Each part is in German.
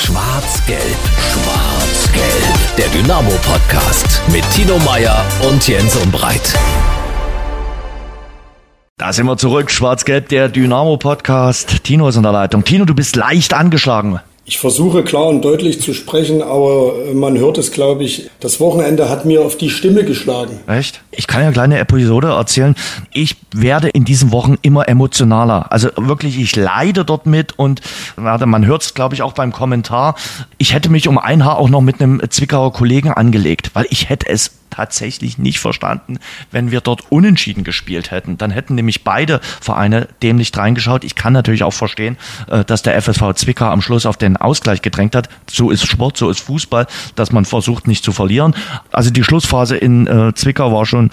Schwarz-Gelb, Schwarz-Gelb. Der Dynamo-Podcast mit Tino Meyer und Jens Umbreit. Da sind wir zurück. Schwarz-Gelb, der Dynamo-Podcast. Tino ist in der Leitung. Tino, du bist leicht angeschlagen. Ich versuche klar und deutlich zu sprechen, aber man hört es, glaube ich. Das Wochenende hat mir auf die Stimme geschlagen. Echt? Ich kann ja eine kleine Episode erzählen. Ich werde in diesen Wochen immer emotionaler. Also wirklich, ich leide dort mit und man hört es, glaube ich, auch beim Kommentar. Ich hätte mich um ein Haar auch noch mit einem Zwickauer Kollegen angelegt, weil ich hätte es tatsächlich nicht verstanden, wenn wir dort unentschieden gespielt hätten. Dann hätten nämlich beide Vereine dem nicht reingeschaut. Ich kann natürlich auch verstehen, äh, dass der FSV Zwickau am Schluss auf den Ausgleich gedrängt hat. So ist Sport, so ist Fußball, dass man versucht nicht zu verlieren. Also die Schlussphase in äh, Zwickau war schon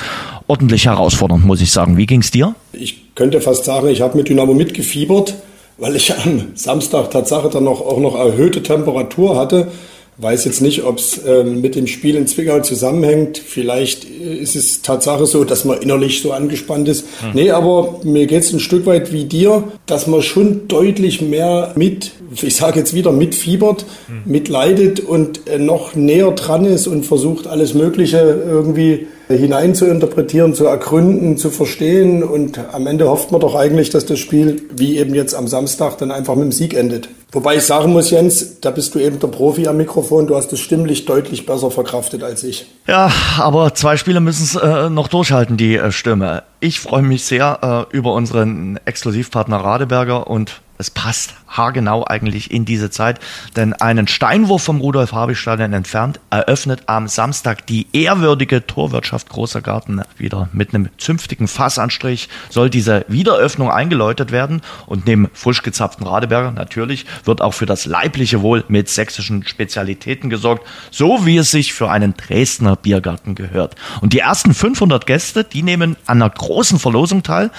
ordentlich herausfordernd, muss ich sagen. Wie ging es dir? Ich könnte fast sagen, ich habe mit Dynamo mitgefiebert, weil ich am Samstag Tatsache dann auch noch erhöhte Temperatur hatte Weiß jetzt nicht, ob es ähm, mit dem Spiel in Zwickau zusammenhängt. Vielleicht ist es Tatsache so, dass man innerlich so angespannt ist. Hm. Nee, aber mir geht es ein Stück weit wie dir, dass man schon deutlich mehr mit, ich sage jetzt wieder, mitfiebert, hm. mitleidet und äh, noch näher dran ist und versucht, alles Mögliche irgendwie hinein zu interpretieren, zu ergründen, zu verstehen. Und am Ende hofft man doch eigentlich, dass das Spiel, wie eben jetzt am Samstag, dann einfach mit dem Sieg endet. Wobei ich sagen muss, Jens, da bist du eben der Profi am Mikrofon. Du hast es stimmlich deutlich besser verkraftet als ich. Ja, aber zwei Spieler müssen es äh, noch durchhalten, die äh, Stimme. Ich freue mich sehr äh, über unseren Exklusivpartner Radeberger und es passt haargenau eigentlich in diese Zeit, denn einen Steinwurf vom Rudolf Habich-Stadion entfernt eröffnet am Samstag die ehrwürdige Torwirtschaft Großer Garten wieder. Mit einem zünftigen Fassanstrich soll diese Wiederöffnung eingeläutet werden. Und neben frisch gezapften Radeberger natürlich wird auch für das leibliche Wohl mit sächsischen Spezialitäten gesorgt, so wie es sich für einen Dresdner Biergarten gehört. Und die ersten 500 Gäste, die nehmen an einer großen Verlosung teil,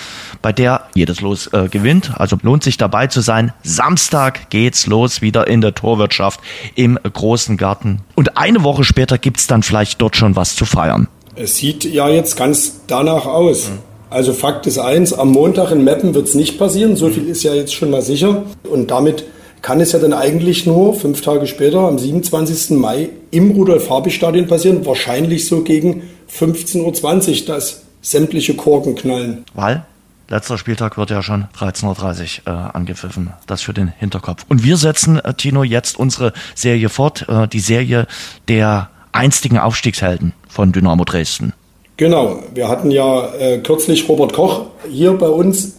bei der jedes Los äh, gewinnt, also lohnt sich dabei zu sein. Samstag geht's los wieder in der Torwirtschaft im großen Garten. Und eine Woche später gibt's dann vielleicht dort schon was zu feiern. Es sieht ja jetzt ganz danach aus. Mhm. Also Fakt ist eins, am Montag in Meppen wird's nicht passieren. So viel ist ja jetzt schon mal sicher. Und damit kann es ja dann eigentlich nur fünf Tage später, am 27. Mai, im Rudolf-Habich-Stadion passieren. Wahrscheinlich so gegen 15.20 Uhr, dass sämtliche Korken knallen. Weil? Letzter Spieltag wird ja schon 13.30 Uhr äh, angepfiffen. Das für den Hinterkopf. Und wir setzen, äh, Tino, jetzt unsere Serie fort. Äh, die Serie der einstigen Aufstiegshelden von Dynamo Dresden. Genau. Wir hatten ja äh, kürzlich Robert Koch hier bei uns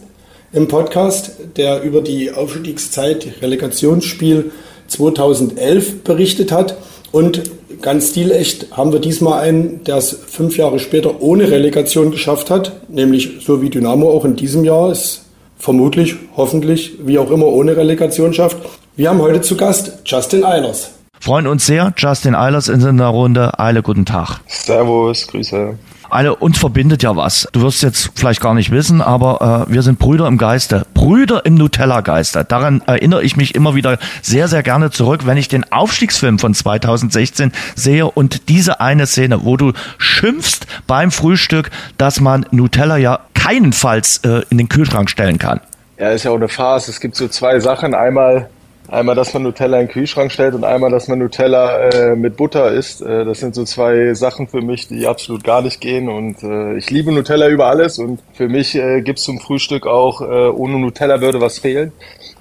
im Podcast, der über die Aufstiegszeit Relegationsspiel 2011 berichtet hat. Und ganz stilecht haben wir diesmal einen, der es fünf Jahre später ohne Relegation geschafft hat, nämlich so wie Dynamo auch in diesem Jahr es vermutlich, hoffentlich, wie auch immer ohne Relegation schafft. Wir haben heute zu Gast Justin Eilers. Freuen uns sehr, Justin Eilers in der Runde. Eile, guten Tag. Servus, Grüße. Alle, uns verbindet ja was. Du wirst jetzt vielleicht gar nicht wissen, aber äh, wir sind Brüder im Geiste. Brüder im Nutella-Geiste. Daran erinnere ich mich immer wieder sehr, sehr gerne zurück, wenn ich den Aufstiegsfilm von 2016 sehe und diese eine Szene, wo du schimpfst beim Frühstück, dass man Nutella ja keinenfalls äh, in den Kühlschrank stellen kann. Ja, ist ja auch eine Farce. Es gibt so zwei Sachen. Einmal Einmal, dass man Nutella in den Kühlschrank stellt und einmal, dass man Nutella äh, mit Butter isst. Äh, das sind so zwei Sachen für mich, die absolut gar nicht gehen. Und äh, ich liebe Nutella über alles. Und für mich äh, gibt's zum Frühstück auch, äh, ohne Nutella würde was fehlen.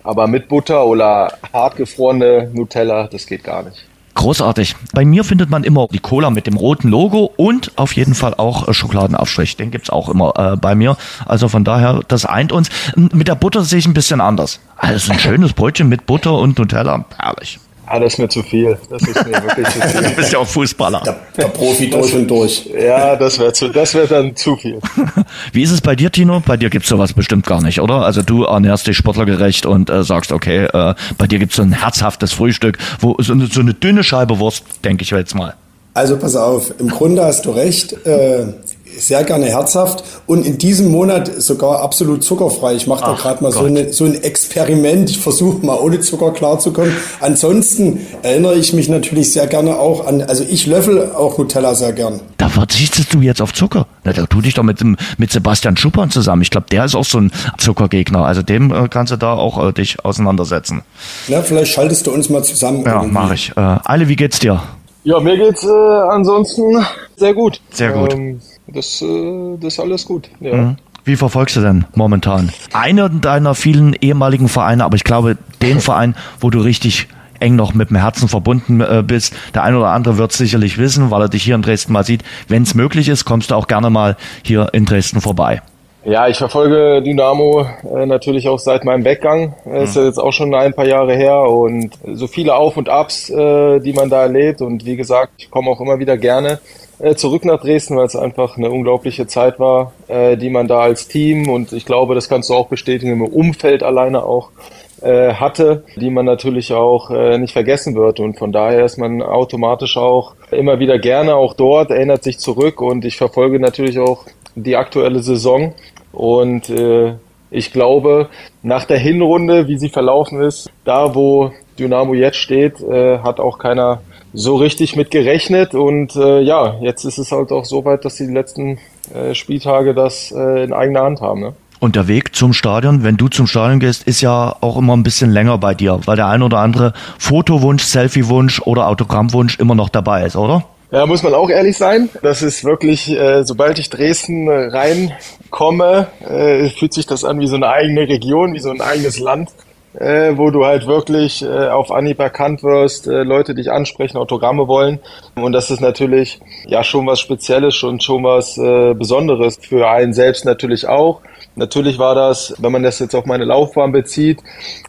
Aber mit Butter oder hartgefrorene Nutella, das geht gar nicht. Großartig. Bei mir findet man immer die Cola mit dem roten Logo und auf jeden Fall auch äh, Schokoladenaufstrich. Den gibt's auch immer äh, bei mir. Also von daher, das eint uns. Mit der Butter sehe ich ein bisschen anders. Also ein schönes Brötchen mit Butter und Nutella. Herrlich. Ah, das ist mir zu viel. Das ist mir wirklich zu viel. du bist ja auch Fußballer. Der, der Profi durch und durch. Ja, das wäre zu, das wäre dann zu viel. Wie ist es bei dir, Tino? Bei dir gibt's sowas bestimmt gar nicht, oder? Also du ernährst dich sportlergerecht und äh, sagst, okay, äh, bei dir gibt's so ein herzhaftes Frühstück, wo so eine, so eine dünne Scheibe Wurst, denke ich jetzt mal. Also pass auf, im Grunde hast du recht. Äh, sehr gerne herzhaft und in diesem Monat sogar absolut zuckerfrei. Ich mache da gerade mal so, eine, so, ein Experiment. Ich versuche mal ohne Zucker klarzukommen. Ansonsten erinnere ich mich natürlich sehr gerne auch an, also ich löffel auch Nutella sehr gern. Da verzichtest du jetzt auf Zucker. Na, da tu dich doch mit, mit Sebastian Schuppern zusammen. Ich glaube, der ist auch so ein Zuckergegner. Also dem äh, kannst du da auch äh, dich auseinandersetzen. Ja, vielleicht schaltest du uns mal zusammen. Ja, mache ich. Äh, Alle, wie geht's dir? Ja, mir geht's äh, ansonsten sehr gut. Sehr gut. Ähm, das, äh, das ist alles gut. Ja. Mhm. Wie verfolgst du denn momentan? Einer deiner vielen ehemaligen Vereine, aber ich glaube, den Verein, wo du richtig eng noch mit dem Herzen verbunden äh, bist. Der eine oder andere wird sicherlich wissen, weil er dich hier in Dresden mal sieht. Wenn es möglich ist, kommst du auch gerne mal hier in Dresden vorbei. Ja, ich verfolge Dynamo äh, natürlich auch seit meinem Weggang. Mhm. Ist ja jetzt auch schon ein paar Jahre her und so viele Auf und Abs, äh, die man da erlebt. Und wie gesagt, ich komme auch immer wieder gerne zurück nach Dresden, weil es einfach eine unglaubliche Zeit war, äh, die man da als Team und ich glaube, das kannst du auch bestätigen, im Umfeld alleine auch äh, hatte, die man natürlich auch äh, nicht vergessen wird. Und von daher ist man automatisch auch immer wieder gerne auch dort, erinnert sich zurück und ich verfolge natürlich auch die aktuelle Saison und äh, ich glaube, nach der Hinrunde, wie sie verlaufen ist, da wo Dynamo jetzt steht, äh, hat auch keiner so richtig mit gerechnet. Und äh, ja, jetzt ist es halt auch so weit, dass die letzten äh, Spieltage das äh, in eigener Hand haben. Ne? Und der Weg zum Stadion, wenn du zum Stadion gehst, ist ja auch immer ein bisschen länger bei dir, weil der ein oder andere Fotowunsch, Selfiewunsch oder Autogrammwunsch immer noch dabei ist, oder? Ja, muss man auch ehrlich sein. Das ist wirklich, äh, sobald ich Dresden äh, reinkomme, äh, fühlt sich das an wie so eine eigene Region, wie so ein eigenes Land, äh, wo du halt wirklich äh, auf Anhieb erkannt wirst, äh, Leute dich ansprechen, Autogramme wollen. Und das ist natürlich ja schon was Spezielles und schon was äh, Besonderes für einen selbst natürlich auch. Natürlich war das, wenn man das jetzt auf meine Laufbahn bezieht,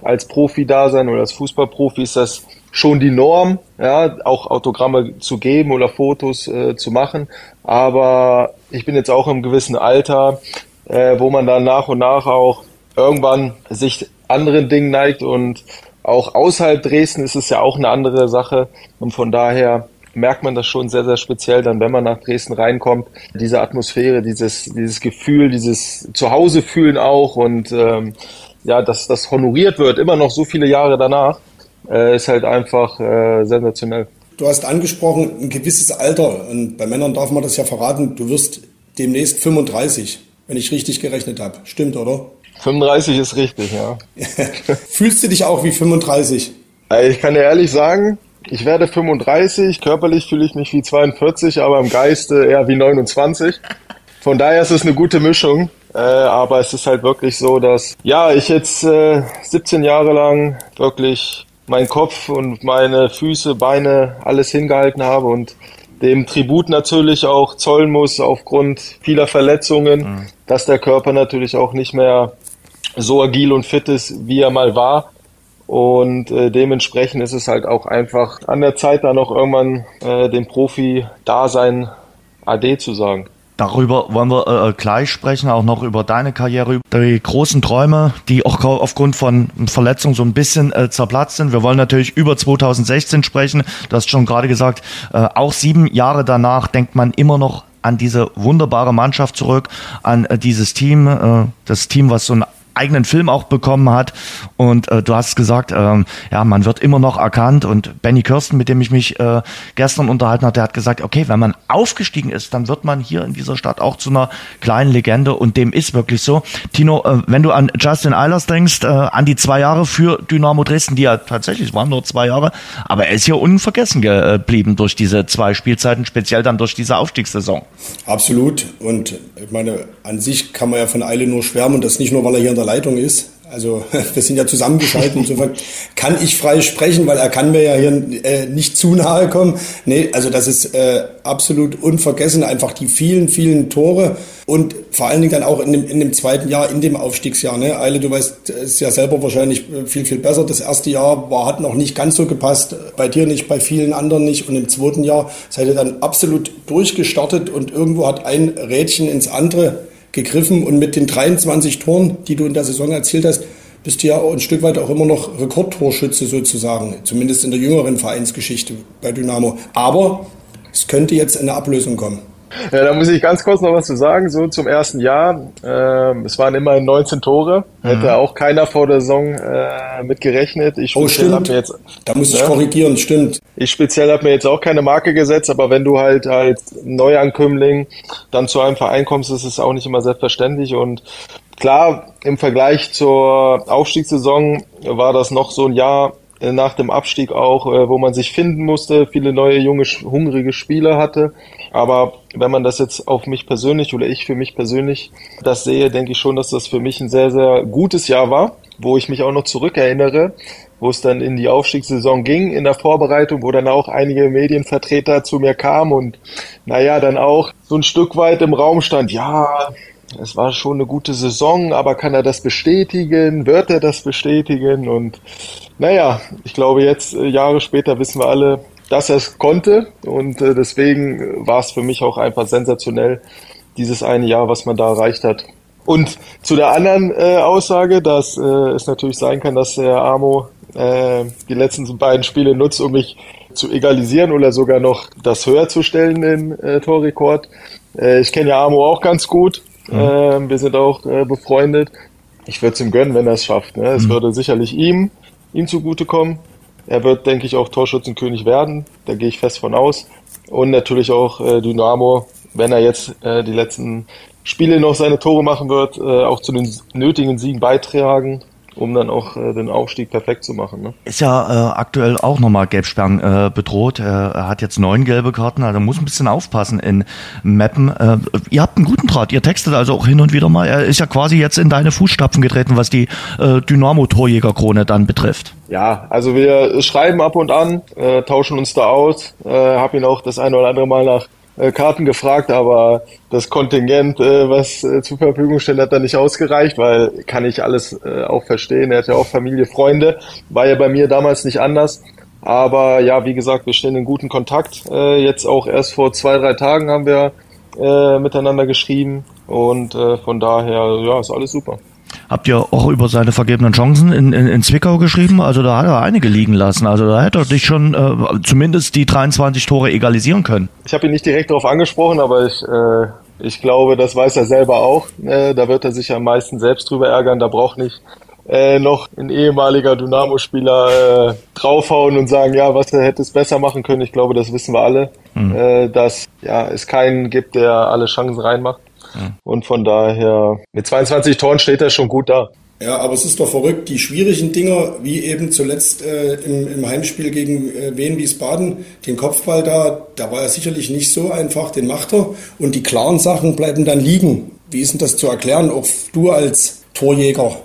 als Profi-Dasein oder als Fußballprofi ist das schon die Norm, ja, auch Autogramme zu geben oder Fotos äh, zu machen. Aber ich bin jetzt auch im gewissen Alter, äh, wo man dann nach und nach auch irgendwann sich anderen Dingen neigt und auch außerhalb Dresden ist es ja auch eine andere Sache. Und von daher merkt man das schon sehr, sehr speziell dann, wenn man nach Dresden reinkommt. Diese Atmosphäre, dieses, dieses Gefühl, dieses Zuhause fühlen auch und ähm, ja, dass das honoriert wird, immer noch so viele Jahre danach äh, ist halt einfach äh, sensationell. Du hast angesprochen, ein gewisses Alter. Und bei Männern darf man das ja verraten. Du wirst demnächst 35, wenn ich richtig gerechnet habe. Stimmt, oder? 35 ist richtig, ja. Fühlst du dich auch wie 35? Äh, ich kann dir ehrlich sagen, ich werde 35, körperlich fühle ich mich wie 42, aber im Geiste eher wie 29. Von daher ist es eine gute Mischung. Äh, aber es ist halt wirklich so, dass ja ich jetzt äh, 17 Jahre lang wirklich mein Kopf und meine Füße, Beine, alles hingehalten habe und dem Tribut natürlich auch zollen muss aufgrund vieler Verletzungen, mhm. dass der Körper natürlich auch nicht mehr so agil und fit ist, wie er mal war. Und äh, dementsprechend ist es halt auch einfach an der Zeit, da noch irgendwann äh, dem Profi-Dasein AD zu sagen. Darüber wollen wir äh, gleich sprechen, auch noch über deine Karriere, die großen Träume, die auch aufgrund von Verletzungen so ein bisschen äh, zerplatzt sind. Wir wollen natürlich über 2016 sprechen. Du hast schon gerade gesagt, äh, auch sieben Jahre danach denkt man immer noch an diese wunderbare Mannschaft zurück, an äh, dieses Team, äh, das Team, was so ein eigenen Film auch bekommen hat. Und äh, du hast gesagt, ähm, ja, man wird immer noch erkannt. Und Benny Kirsten, mit dem ich mich äh, gestern unterhalten hatte, hat gesagt, okay, wenn man aufgestiegen ist, dann wird man hier in dieser Stadt auch zu einer kleinen Legende. Und dem ist wirklich so. Tino, äh, wenn du an Justin Eilers denkst, äh, an die zwei Jahre für Dynamo Dresden, die ja tatsächlich waren nur zwei Jahre, aber er ist hier unvergessen geblieben durch diese zwei Spielzeiten, speziell dann durch diese Aufstiegssaison. Absolut. Und ich meine, an sich kann man ja von Eile nur schwärmen und das nicht nur, weil er hier in der Leitung ist. Also wir sind ja zusammengeschaltet. Insofern kann ich frei sprechen, weil er kann mir ja hier äh, nicht zu nahe kommen. Nee, also das ist äh, absolut unvergessen. Einfach die vielen, vielen Tore und vor allen Dingen dann auch in dem, in dem zweiten Jahr, in dem Aufstiegsjahr. Ne? Eile, du weißt es ja selber wahrscheinlich viel, viel besser. Das erste Jahr war, hat noch nicht ganz so gepasst. Bei dir nicht, bei vielen anderen nicht. Und im zweiten Jahr seid ihr dann absolut durchgestartet und irgendwo hat ein Rädchen ins andere gegriffen und mit den 23 Toren, die du in der Saison erzielt hast, bist du ja ein Stück weit auch immer noch Rekordtorschütze sozusagen, zumindest in der jüngeren Vereinsgeschichte bei Dynamo. Aber es könnte jetzt eine Ablösung kommen. Ja, da muss ich ganz kurz noch was zu sagen, so zum ersten Jahr. Ähm, es waren immerhin 19 Tore. Hätte mhm. auch keiner vor der Saison äh, mit gerechnet. Ich oh, stimmt. Jetzt, da muss ich ne? korrigieren, stimmt. Ich speziell habe mir jetzt auch keine Marke gesetzt, aber wenn du halt als Neuankömmling dann zu einem Verein kommst, ist es auch nicht immer selbstverständlich. Und klar, im Vergleich zur Aufstiegssaison war das noch so ein Jahr äh, nach dem Abstieg auch, äh, wo man sich finden musste, viele neue, junge, hungrige Spieler hatte. Aber wenn man das jetzt auf mich persönlich oder ich für mich persönlich das sehe, denke ich schon, dass das für mich ein sehr, sehr gutes Jahr war, wo ich mich auch noch zurückerinnere, wo es dann in die Aufstiegssaison ging, in der Vorbereitung, wo dann auch einige Medienvertreter zu mir kamen und naja, dann auch so ein Stück weit im Raum stand, ja, es war schon eine gute Saison, aber kann er das bestätigen? Wird er das bestätigen? Und naja, ich glaube jetzt, äh, Jahre später wissen wir alle, dass er es konnte. Und äh, deswegen war es für mich auch einfach sensationell, dieses eine Jahr, was man da erreicht hat. Und zu der anderen äh, Aussage, dass äh, es natürlich sein kann, dass der Amo äh, die letzten beiden Spiele nutzt, um mich zu egalisieren oder sogar noch das höher zu stellen, den äh, Torrekord. Äh, ich kenne ja Amo auch ganz gut. Mhm. Äh, wir sind auch äh, befreundet. Ich würde es ihm gönnen, wenn er es schafft. Ne? Es mhm. würde sicherlich ihm, ihm zugutekommen. Er wird, denke ich, auch Torschützenkönig werden. Da gehe ich fest von aus. Und natürlich auch äh, Dynamo, wenn er jetzt äh, die letzten Spiele noch seine Tore machen wird, äh, auch zu den nötigen Siegen beitragen um dann auch äh, den Aufstieg perfekt zu machen. Ne? Ist ja äh, aktuell auch nochmal Gelbsperren äh, bedroht. Er hat jetzt neun gelbe Karten, also muss ein bisschen aufpassen in Mappen. Äh, ihr habt einen guten Draht, ihr textet also auch hin und wieder mal. Er ist ja quasi jetzt in deine Fußstapfen getreten, was die äh, Dynamo-Torjägerkrone dann betrifft. Ja, also wir schreiben ab und an, äh, tauschen uns da aus. Äh, hab ihn auch das eine oder andere Mal nach äh, Karten gefragt, aber das Kontingent, äh, was äh, zur Verfügung steht, hat da nicht ausgereicht, weil kann ich alles äh, auch verstehen. Er hat ja auch Familie, Freunde, war ja bei mir damals nicht anders. Aber ja, wie gesagt, wir stehen in guten Kontakt. Äh, jetzt auch erst vor zwei, drei Tagen haben wir äh, miteinander geschrieben und äh, von daher, ja, ist alles super. Habt ihr auch über seine vergebenen Chancen in, in, in Zwickau geschrieben? Also da hat er einige liegen lassen. Also da hätte er dich schon äh, zumindest die 23 Tore egalisieren können. Ich habe ihn nicht direkt darauf angesprochen, aber ich, äh, ich glaube, das weiß er selber auch. Äh, da wird er sich am meisten selbst drüber ärgern. Da braucht nicht äh, noch ein ehemaliger Dynamo-Spieler äh, draufhauen und sagen, ja, was er hätte es besser machen können. Ich glaube, das wissen wir alle, mhm. äh, dass ja, es keinen gibt, der alle Chancen reinmacht. Und von daher, mit 22 Toren steht er schon gut da. Ja, aber es ist doch verrückt, die schwierigen Dinger, wie eben zuletzt äh, im, im, Heimspiel gegen äh, Wien Wiesbaden, den Kopfball da, da war er sicherlich nicht so einfach, den macht er. Und die klaren Sachen bleiben dann liegen. Wie ist denn das zu erklären, auch du als Torjäger?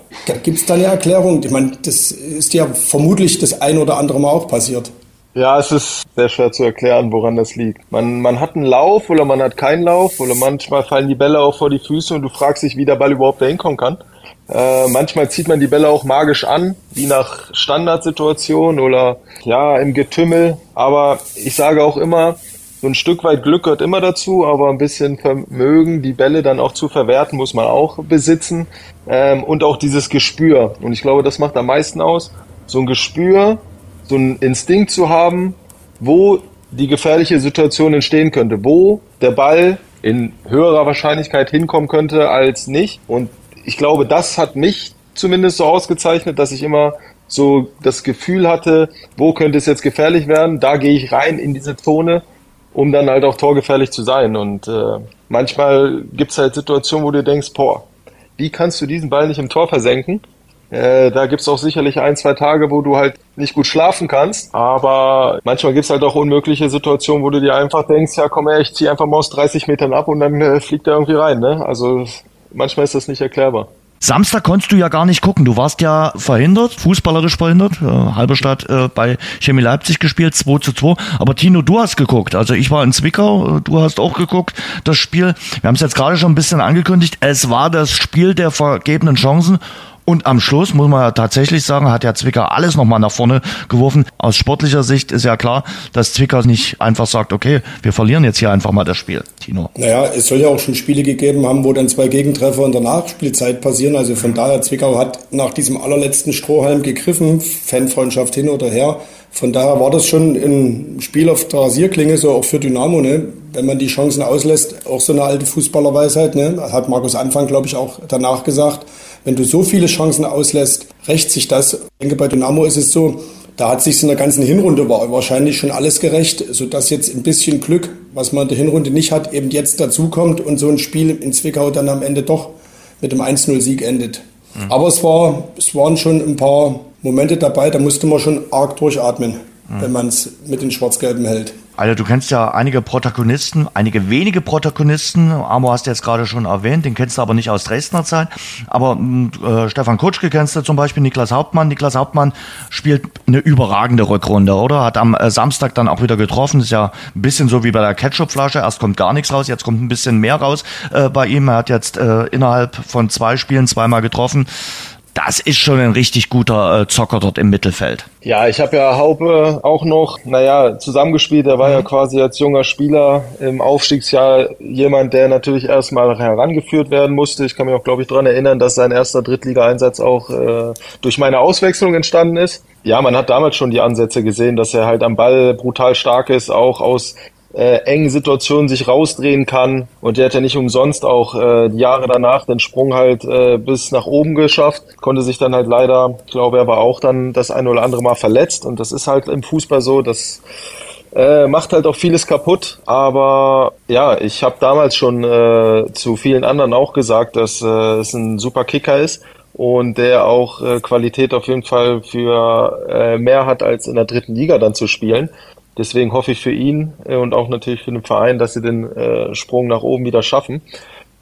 Gibt es da eine Erklärung? Ich meine, das ist ja vermutlich das ein oder andere Mal auch passiert. Ja, es ist sehr schwer zu erklären, woran das liegt. Man, man hat einen Lauf oder man hat keinen Lauf oder manchmal fallen die Bälle auch vor die Füße und du fragst dich, wie der Ball überhaupt da hinkommen kann. Äh, manchmal zieht man die Bälle auch magisch an, wie nach Standardsituation oder ja, im Getümmel. Aber ich sage auch immer, so ein Stück weit Glück gehört immer dazu, aber ein bisschen Vermögen, die Bälle dann auch zu verwerten, muss man auch besitzen. Ähm, und auch dieses Gespür. Und ich glaube, das macht am meisten aus. So ein Gespür, so einen Instinkt zu haben, wo die gefährliche Situation entstehen könnte, wo der Ball in höherer Wahrscheinlichkeit hinkommen könnte als nicht. Und ich glaube, das hat mich zumindest so ausgezeichnet, dass ich immer so das Gefühl hatte, wo könnte es jetzt gefährlich werden? Da gehe ich rein in diese Zone, um dann halt auch torgefährlich zu sein. Und äh, manchmal gibt es halt Situationen, wo du denkst, boah, wie kannst du diesen Ball nicht im Tor versenken? Äh, da gibt's auch sicherlich ein, zwei Tage, wo du halt nicht gut schlafen kannst. Aber manchmal gibt's halt auch unmögliche Situationen, wo du dir einfach denkst, ja komm her, ich zieh einfach mal aus 30 Metern ab und dann äh, fliegt er irgendwie rein. Ne? Also manchmal ist das nicht erklärbar. Samstag konntest du ja gar nicht gucken. Du warst ja verhindert, fußballerisch verhindert. Äh, Halberstadt äh, bei Chemie Leipzig gespielt, 2 zu 2. Aber Tino, du hast geguckt. Also ich war in Zwickau, äh, du hast auch geguckt, das Spiel. Wir haben es jetzt gerade schon ein bisschen angekündigt. Es war das Spiel der vergebenen Chancen. Und am Schluss muss man ja tatsächlich sagen, hat ja Zwickau alles nochmal nach vorne geworfen. Aus sportlicher Sicht ist ja klar, dass Zwickau nicht einfach sagt, okay, wir verlieren jetzt hier einfach mal das Spiel. Tino. Naja, es soll ja auch schon Spiele gegeben haben, wo dann zwei Gegentreffer in der Nachspielzeit passieren. Also von daher, Zwickau hat nach diesem allerletzten Strohhalm gegriffen, Fanfreundschaft hin oder her. Von daher war das schon ein Spiel auf der Rasierklinge, so auch für Dynamo, ne? wenn man die Chancen auslässt, auch so eine alte Fußballerweisheit. Ne? Hat Markus Anfang, glaube ich, auch danach gesagt. Wenn du so viele Chancen auslässt, rächt sich das. Ich denke, bei Dynamo ist es so, da hat sich in der ganzen Hinrunde wahrscheinlich schon alles gerecht, sodass jetzt ein bisschen Glück, was man in der Hinrunde nicht hat, eben jetzt dazukommt und so ein Spiel in Zwickau dann am Ende doch mit dem 1-0-Sieg endet. Mhm. Aber es, war, es waren schon ein paar Momente dabei, da musste man schon arg durchatmen, mhm. wenn man es mit den Schwarz-Gelben hält. Also du kennst ja einige Protagonisten, einige wenige Protagonisten. Amo hast du jetzt gerade schon erwähnt, den kennst du aber nicht aus Dresdner Zeit. Aber hm, äh, Stefan Kutschke kennst du zum Beispiel, Niklas Hauptmann. Niklas Hauptmann spielt eine überragende Rückrunde, oder? Hat am äh, Samstag dann auch wieder getroffen. ist ja ein bisschen so wie bei der Ketchupflasche. Erst kommt gar nichts raus, jetzt kommt ein bisschen mehr raus äh, bei ihm. Er hat jetzt äh, innerhalb von zwei Spielen zweimal getroffen das ist schon ein richtig guter äh, Zocker dort im Mittelfeld. Ja, ich habe ja Haupe auch noch, naja, zusammengespielt. Er war mhm. ja quasi als junger Spieler im Aufstiegsjahr jemand, der natürlich erstmal herangeführt werden musste. Ich kann mich auch, glaube ich, daran erinnern, dass sein erster Drittliga-Einsatz auch äh, durch meine Auswechslung entstanden ist. Ja, man hat damals schon die Ansätze gesehen, dass er halt am Ball brutal stark ist, auch aus äh, engen Situationen sich rausdrehen kann. Und der hat ja nicht umsonst auch äh, Jahre danach den Sprung halt äh, bis nach oben geschafft. Konnte sich dann halt leider, ich glaube, er war auch dann das eine oder andere Mal verletzt. Und das ist halt im Fußball so, das äh, macht halt auch vieles kaputt. Aber ja, ich habe damals schon äh, zu vielen anderen auch gesagt, dass äh, es ein super Kicker ist und der auch äh, Qualität auf jeden Fall für äh, mehr hat, als in der dritten Liga dann zu spielen. Deswegen hoffe ich für ihn äh, und auch natürlich für den Verein, dass sie den äh, Sprung nach oben wieder schaffen.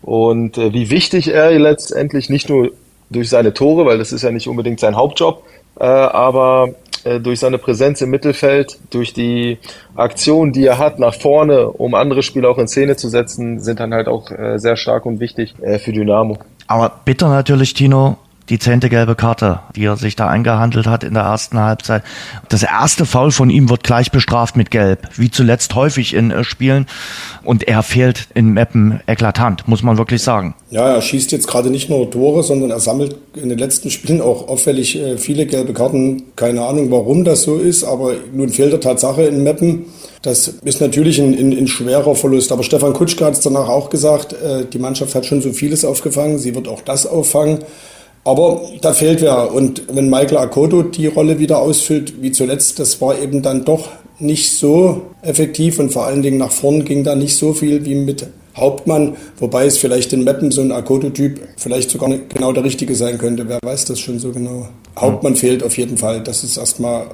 Und äh, wie wichtig er letztendlich nicht nur durch seine Tore, weil das ist ja nicht unbedingt sein Hauptjob, aber durch seine Präsenz im Mittelfeld, durch die Aktion, die er hat nach vorne, um andere Spieler auch in Szene zu setzen, sind dann halt auch sehr stark und wichtig für Dynamo. Aber bitter natürlich, Tino, die zehnte gelbe Karte, die er sich da eingehandelt hat in der ersten Halbzeit. Das erste Foul von ihm wird gleich bestraft mit Gelb, wie zuletzt häufig in äh, Spielen. Und er fehlt in Meppen eklatant, muss man wirklich sagen. Ja, er schießt jetzt gerade nicht nur Tore, sondern er sammelt in den letzten Spielen auch auffällig äh, viele gelbe Karten. Keine Ahnung, warum das so ist, aber nun fehlt er Tatsache in Meppen. Das ist natürlich ein, ein, ein schwerer Verlust. Aber Stefan Kutschke hat es danach auch gesagt, äh, die Mannschaft hat schon so vieles aufgefangen, sie wird auch das auffangen. Aber da fehlt wer. Und wenn Michael Akoto die Rolle wieder ausfüllt, wie zuletzt, das war eben dann doch nicht so effektiv und vor allen Dingen nach vorn ging da nicht so viel wie mit Hauptmann, wobei es vielleicht in Meppen so ein Akoto-Typ vielleicht sogar genau der richtige sein könnte. Wer weiß das schon so genau? Hauptmann fehlt auf jeden Fall. Das ist erstmal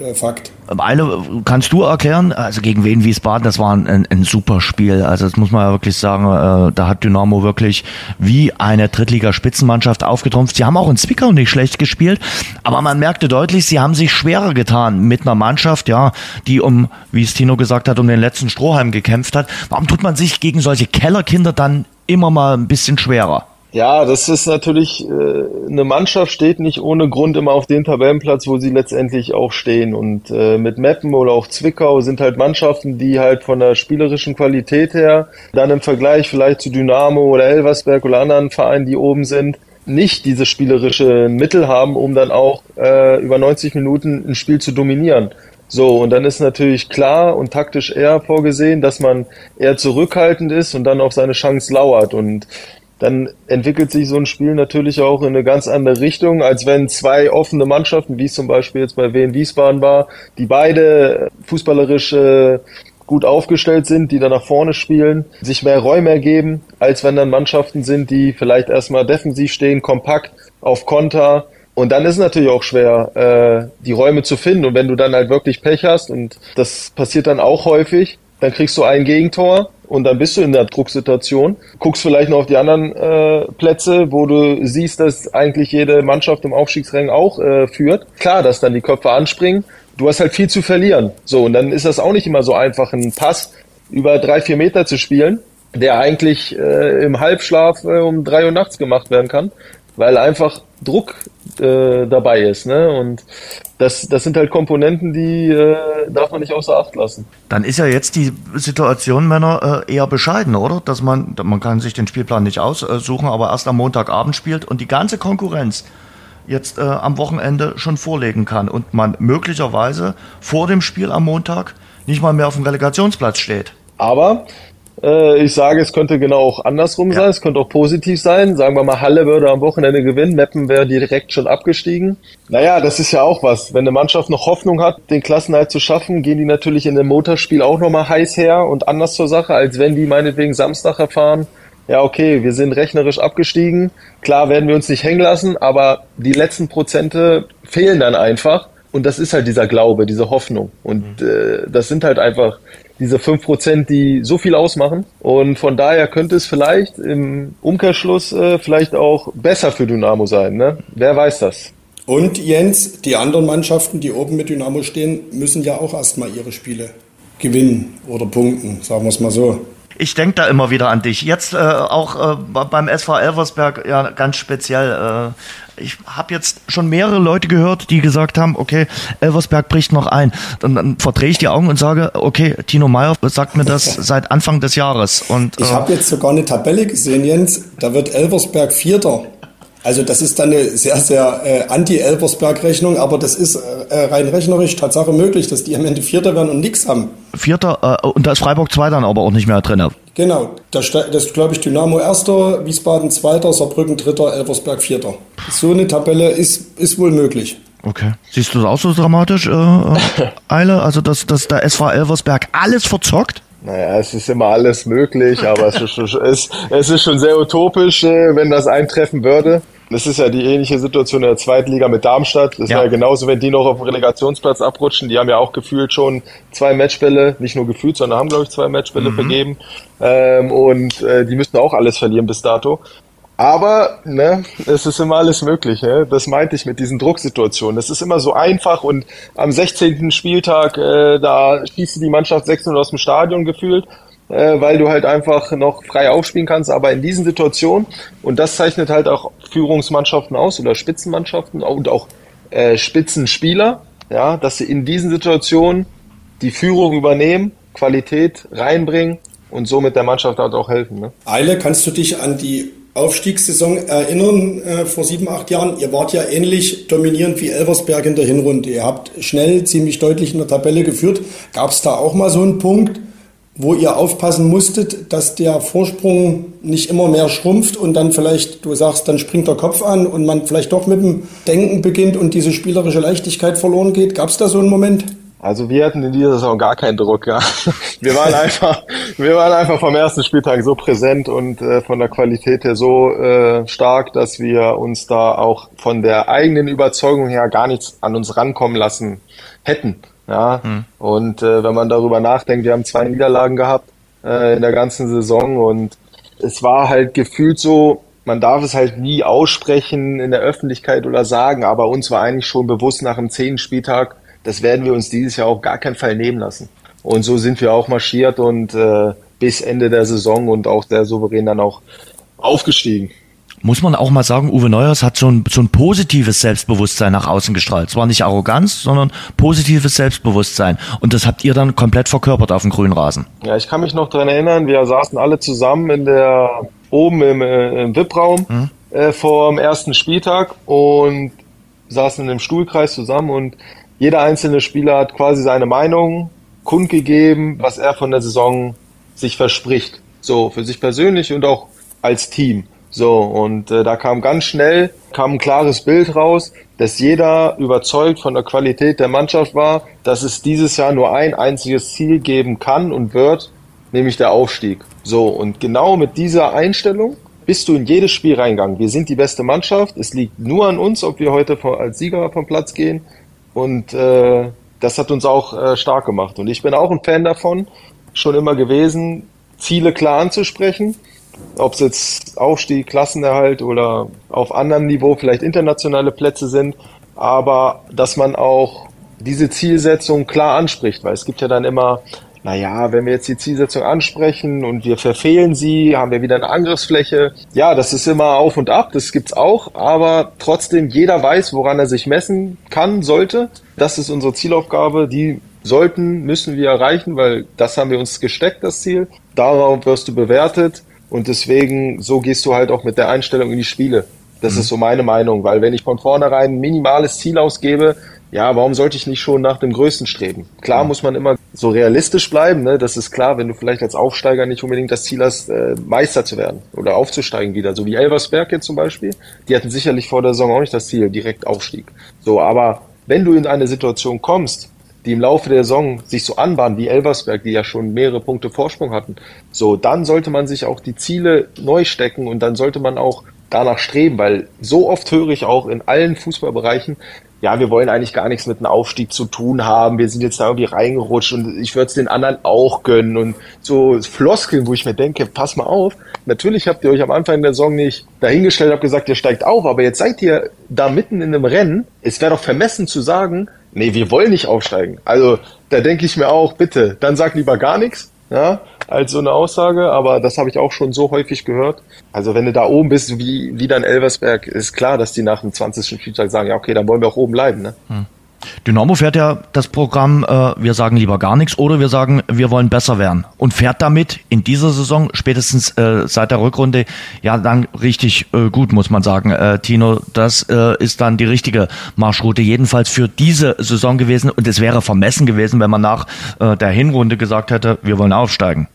äh, Fakt. Eine kannst du erklären, also gegen wen Wiesbaden, das war ein, ein super Spiel. Also das muss man ja wirklich sagen, äh, da hat Dynamo wirklich wie eine Drittliga-Spitzenmannschaft aufgetrumpft. Sie haben auch in Zwickau nicht schlecht gespielt, aber man merkte deutlich, sie haben sich schwerer getan mit einer Mannschaft, ja, die um, wie es Tino gesagt hat, um den letzten Strohhalm gekämpft hat. Warum tut man sich gegen solche Kellerkinder dann immer mal ein bisschen schwerer? Ja, das ist natürlich, äh, eine Mannschaft steht nicht ohne Grund immer auf dem Tabellenplatz, wo sie letztendlich auch stehen. Und äh, mit Meppen oder auch Zwickau sind halt Mannschaften, die halt von der spielerischen Qualität her dann im Vergleich vielleicht zu Dynamo oder Elversberg oder anderen Vereinen, die oben sind, nicht diese spielerischen Mittel haben, um dann auch äh, über 90 Minuten ein Spiel zu dominieren. So, und dann ist natürlich klar und taktisch eher vorgesehen, dass man eher zurückhaltend ist und dann auf seine Chance lauert. Und dann entwickelt sich so ein Spiel natürlich auch in eine ganz andere Richtung, als wenn zwei offene Mannschaften, wie es zum Beispiel jetzt bei Wien Wiesbaden war, die beide fußballerisch äh, gut aufgestellt sind, die dann nach vorne spielen, sich mehr Räume ergeben, als wenn dann Mannschaften sind, die vielleicht erstmal defensiv stehen, kompakt auf Konter. Und dann ist es natürlich auch schwer, äh, die Räume zu finden. Und wenn du dann halt wirklich Pech hast, und das passiert dann auch häufig, dann kriegst du ein Gegentor und dann bist du in der Drucksituation. Guckst vielleicht noch auf die anderen äh, Plätze, wo du siehst, dass eigentlich jede Mannschaft im Aufstiegsrang auch äh, führt. Klar, dass dann die Köpfe anspringen. Du hast halt viel zu verlieren. So, und dann ist das auch nicht immer so einfach, einen Pass über drei, vier Meter zu spielen, der eigentlich äh, im Halbschlaf äh, um drei Uhr nachts gemacht werden kann. weil einfach Druck äh, dabei ist. Ne? Und das, das sind halt Komponenten, die äh, darf man nicht außer Acht lassen. Dann ist ja jetzt die Situation, Männer, äh, eher bescheiden, oder? Dass man, man kann sich den Spielplan nicht aussuchen, aber erst am Montagabend spielt und die ganze Konkurrenz jetzt äh, am Wochenende schon vorlegen kann und man möglicherweise vor dem Spiel am Montag nicht mal mehr auf dem Relegationsplatz steht. Aber ich sage, es könnte genau auch andersrum ja. sein. Es könnte auch positiv sein. Sagen wir mal, Halle würde am Wochenende gewinnen, Meppen wäre direkt schon abgestiegen. Naja, das ist ja auch was. Wenn eine Mannschaft noch Hoffnung hat, den Klassenhalt zu schaffen, gehen die natürlich in dem Motorspiel auch nochmal heiß her und anders zur Sache, als wenn die meinetwegen Samstag erfahren, ja, okay, wir sind rechnerisch abgestiegen. Klar werden wir uns nicht hängen lassen, aber die letzten Prozente fehlen dann einfach. Und das ist halt dieser Glaube, diese Hoffnung. Und mhm. äh, das sind halt einfach diese fünf Prozent, die so viel ausmachen. Und von daher könnte es vielleicht im Umkehrschluss äh, vielleicht auch besser für Dynamo sein. Ne? Wer weiß das? Und Jens, die anderen Mannschaften, die oben mit Dynamo stehen, müssen ja auch erstmal ihre Spiele gewinnen oder punkten, sagen wir es mal so. Ich denke da immer wieder an dich. Jetzt äh, auch äh, beim SV Elversberg ja ganz speziell. Äh, ich habe jetzt schon mehrere Leute gehört, die gesagt haben, okay, Elversberg bricht noch ein. Dann, dann verdrehe ich die Augen und sage, okay, Tino Meyer sagt mir das seit Anfang des Jahres. Und, ich habe jetzt sogar eine Tabelle gesehen, Jens. Da wird Elversberg Vierter. Also das ist dann eine sehr, sehr äh, Anti-Elversberg-Rechnung, aber das ist äh, rein rechnerisch Tatsache möglich, dass die am Ende Vierter werden und nichts haben. Vierter, äh, und da ist Freiburg 2 dann aber auch nicht mehr drin. Genau, das, das glaube ich Dynamo Erster, Wiesbaden Zweiter, Saarbrücken Dritter, Elversberg Vierter. So eine Tabelle ist, ist wohl möglich. Okay. Siehst du das auch so dramatisch, äh, äh Eile? Also, dass, dass der SV Elversberg alles verzockt? Naja, es ist immer alles möglich, aber es, ist, es, es ist schon sehr utopisch, äh, wenn das eintreffen würde. Das ist ja die ähnliche Situation in der zweiten Liga mit Darmstadt. Das ja. wäre ja genauso, wenn die noch auf dem Relegationsplatz abrutschen. Die haben ja auch gefühlt schon zwei Matchbälle, nicht nur gefühlt, sondern haben, glaube ich, zwei Matchbälle mhm. vergeben. Ähm, und äh, die müssten auch alles verlieren bis dato. Aber ne, es ist immer alles möglich. Ne? Das meinte ich mit diesen Drucksituationen. Es ist immer so einfach und am 16. Spieltag, äh, da schießt die Mannschaft 6-0 aus dem Stadion gefühlt äh, weil du halt einfach noch frei aufspielen kannst. Aber in diesen Situationen, und das zeichnet halt auch Führungsmannschaften aus oder Spitzenmannschaften und auch äh, Spitzenspieler, ja, dass sie in diesen Situationen die Führung übernehmen, Qualität reinbringen und somit der Mannschaft halt auch helfen. Ne? Eile, kannst du dich an die Aufstiegssaison erinnern äh, vor sieben, acht Jahren? Ihr wart ja ähnlich dominierend wie Elversberg in der Hinrunde. Ihr habt schnell, ziemlich deutlich in der Tabelle geführt. Gab es da auch mal so einen Punkt, wo ihr aufpassen musstet, dass der Vorsprung nicht immer mehr schrumpft und dann vielleicht, du sagst, dann springt der Kopf an und man vielleicht doch mit dem Denken beginnt und diese spielerische Leichtigkeit verloren geht? Gab es da so einen Moment? Also wir hatten in dieser Saison gar keinen Druck. Ja. Wir waren einfach, wir waren einfach vom ersten Spieltag so präsent und äh, von der Qualität her so äh, stark, dass wir uns da auch von der eigenen Überzeugung her gar nichts an uns rankommen lassen hätten. Ja, hm. und äh, wenn man darüber nachdenkt, wir haben zwei Niederlagen gehabt äh, in der ganzen Saison und es war halt gefühlt so, man darf es halt nie aussprechen in der Öffentlichkeit oder sagen, aber uns war eigentlich schon bewusst nach dem zehnten Spieltag, das werden wir uns dieses Jahr auch gar keinen Fall nehmen lassen. Und so sind wir auch marschiert und äh, bis Ende der Saison und auch sehr souverän dann auch aufgestiegen muss man auch mal sagen, Uwe Neuers hat so ein, so ein positives Selbstbewusstsein nach außen gestrahlt. Zwar nicht Arroganz, sondern positives Selbstbewusstsein. Und das habt ihr dann komplett verkörpert auf dem grünen Rasen. Ja, ich kann mich noch dran erinnern, wir saßen alle zusammen in der, oben im, äh, im VIP-Raum mhm. äh, vor dem ersten Spieltag und saßen in einem Stuhlkreis zusammen und jeder einzelne Spieler hat quasi seine Meinung kundgegeben, was er von der Saison sich verspricht. So, für sich persönlich und auch als Team. So, und äh, da kam ganz schnell, kam ein klares Bild raus, dass jeder überzeugt von der Qualität der Mannschaft war, dass es dieses Jahr nur ein einziges Ziel geben kann und wird, nämlich der Aufstieg. So, und genau mit dieser Einstellung bist du in jedes Spiel reingegangen. Wir sind die beste Mannschaft, es liegt nur an uns, ob wir heute als Sieger vom Platz gehen. Und äh, das hat uns auch äh, stark gemacht. Und ich bin auch ein Fan davon, schon immer gewesen, Ziele klar anzusprechen ob es jetzt Aufstieg, Klassenerhalt oder auf anderem Niveau vielleicht internationale Plätze sind, aber dass man auch diese Zielsetzung klar anspricht, weil es gibt ja dann immer naja, wenn wir jetzt die Zielsetzung ansprechen und wir verfehlen sie, haben wir wieder eine Angriffsfläche. Ja, das ist immer auf und ab, das gibt's auch, aber trotzdem jeder weiß, woran er sich messen kann, sollte. Das ist unsere Zielaufgabe, die sollten, müssen wir erreichen, weil das haben wir uns gesteckt, das Ziel. Darauf wirst du bewertet und deswegen, so gehst du halt auch mit der Einstellung in die Spiele. Das mhm. ist so meine Meinung, weil wenn ich von vornherein ein minimales Ziel ausgebe, ja, warum sollte ich nicht schon nach dem Größten streben? Klar mhm. muss man immer so realistisch bleiben, ne? das ist klar, wenn du vielleicht als Aufsteiger nicht unbedingt das Ziel hast, äh, Meister zu werden oder aufzusteigen wieder, so wie Elversberg jetzt zum Beispiel. Die hatten sicherlich vor der Saison auch nicht das Ziel, direkt Aufstieg. So, aber wenn du in eine Situation kommst, die im Laufe der Saison sich so anbahnen wie Elversberg, die ja schon mehrere Punkte Vorsprung hatten, so, dann sollte man sich auch die Ziele neu stecken und dann sollte man auch danach streben, weil so oft höre ich auch in allen Fußballbereichen, ja, wir wollen eigentlich gar nichts mit einem Aufstieg zu tun haben, wir sind jetzt da irgendwie reingerutscht und ich würde es den anderen auch gönnen und so Floskeln, wo ich mir denke, pass mal auf, natürlich habt ihr euch am Anfang der Saison nicht dahingestellt, habt gesagt, ihr steigt auf, aber jetzt seid ihr da mitten in einem Rennen, es wäre doch vermessen zu sagen, nee, wir wollen nicht aufsteigen. Also da denke ich mir auch, bitte, dann sag lieber gar nichts, ja, als so eine Aussage, aber das habe ich auch schon so häufig gehört. Also wenn du da oben bist, wie, wie dann Elversberg, ist klar, dass die nach dem 20. Spieltag sagen, ja okay, dann wollen wir auch oben bleiben. Ne? Hm. Dynamo fährt ja das Programm, äh, wir sagen lieber gar nichts oder wir sagen, wir wollen besser werden und fährt damit in dieser Saison spätestens äh, seit der Rückrunde ja dann richtig äh, gut, muss man sagen. Äh, Tino, das äh, ist dann die richtige Marschroute, jedenfalls für diese Saison gewesen und es wäre vermessen gewesen, wenn man nach äh, der Hinrunde gesagt hätte, wir wollen aufsteigen.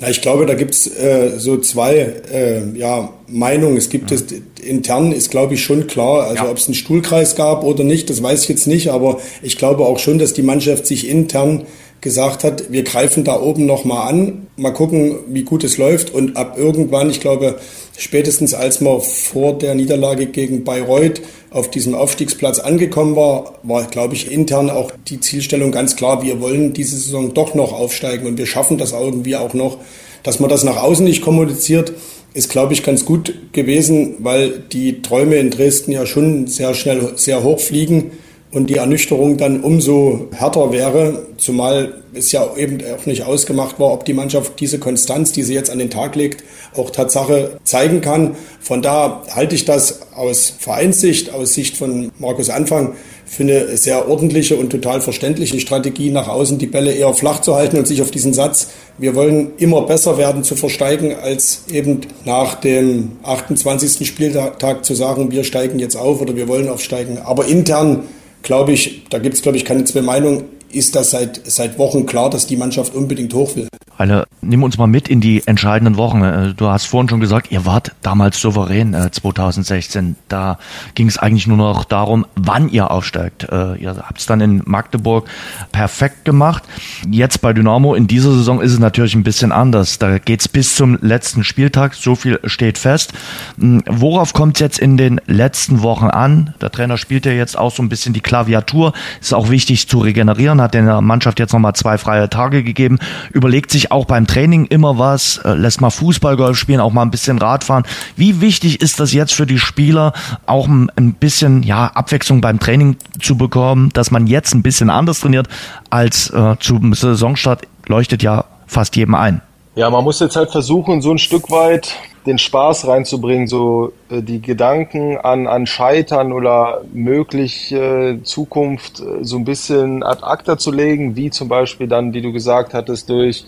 Na, ich glaube, da gibt's äh, so zwei äh, ja, Meinungen. Es gibt ja. es intern, ist glaube ich schon klar. Also ja. ob es einen Stuhlkreis gab oder nicht, das weiß ich jetzt nicht. Aber ich glaube auch schon, dass die Mannschaft sich intern gesagt hat, wir greifen da oben nochmal an, mal gucken, wie gut es läuft. Und ab irgendwann, ich glaube, spätestens als man vor der Niederlage gegen Bayreuth auf diesem Aufstiegsplatz angekommen war, war, glaube ich, intern auch die Zielstellung ganz klar, wir wollen diese Saison doch noch aufsteigen und wir schaffen das irgendwie auch noch. Dass man das nach außen nicht kommuniziert, ist, glaube ich, ganz gut gewesen, weil die Träume in Dresden ja schon sehr schnell sehr hoch fliegen und die Ernüchterung dann umso härter wäre, zumal es ja eben auch nicht ausgemacht war, ob die Mannschaft diese Konstanz, die sie jetzt an den Tag legt, auch Tatsache zeigen kann. Von da halte ich das aus Vereinssicht, aus Sicht von Markus Anfang für eine sehr ordentliche und total verständliche Strategie, nach außen die Bälle eher flach zu halten und sich auf diesen Satz, wir wollen immer besser werden, zu versteigen, als eben nach dem 28. Spieltag zu sagen, wir steigen jetzt auf oder wir wollen aufsteigen. Aber intern glaube ich, da gibt es, glaube ich, keine zwei Meinungen, ist das seit, seit Wochen klar, dass die Mannschaft unbedingt hoch will. Eine, nimm uns mal mit in die entscheidenden Wochen. Äh, du hast vorhin schon gesagt, ihr wart damals souverän äh, 2016. Da ging es eigentlich nur noch darum, wann ihr aufsteigt. Äh, ihr habt es dann in Magdeburg perfekt gemacht. Jetzt bei Dynamo in dieser Saison ist es natürlich ein bisschen anders. Da geht es bis zum letzten Spieltag. So viel steht fest. Hm, worauf kommt es jetzt in den letzten Wochen an? Der Trainer spielt ja jetzt auch so ein bisschen die Klaviatur. Ist auch wichtig zu regenerieren hat der Mannschaft jetzt nochmal zwei freie Tage gegeben, überlegt sich auch beim Training immer was, äh, lässt mal Fußballgolf spielen, auch mal ein bisschen Radfahren. Wie wichtig ist das jetzt für die Spieler, auch ein bisschen ja, Abwechslung beim Training zu bekommen, dass man jetzt ein bisschen anders trainiert als äh, zum Saisonstart, leuchtet ja fast jedem ein. Ja, man muss jetzt halt versuchen, so ein Stück weit den Spaß reinzubringen, so äh, die Gedanken an, an Scheitern oder mögliche Zukunft äh, so ein bisschen ad acta zu legen, wie zum Beispiel dann, wie du gesagt hattest, durch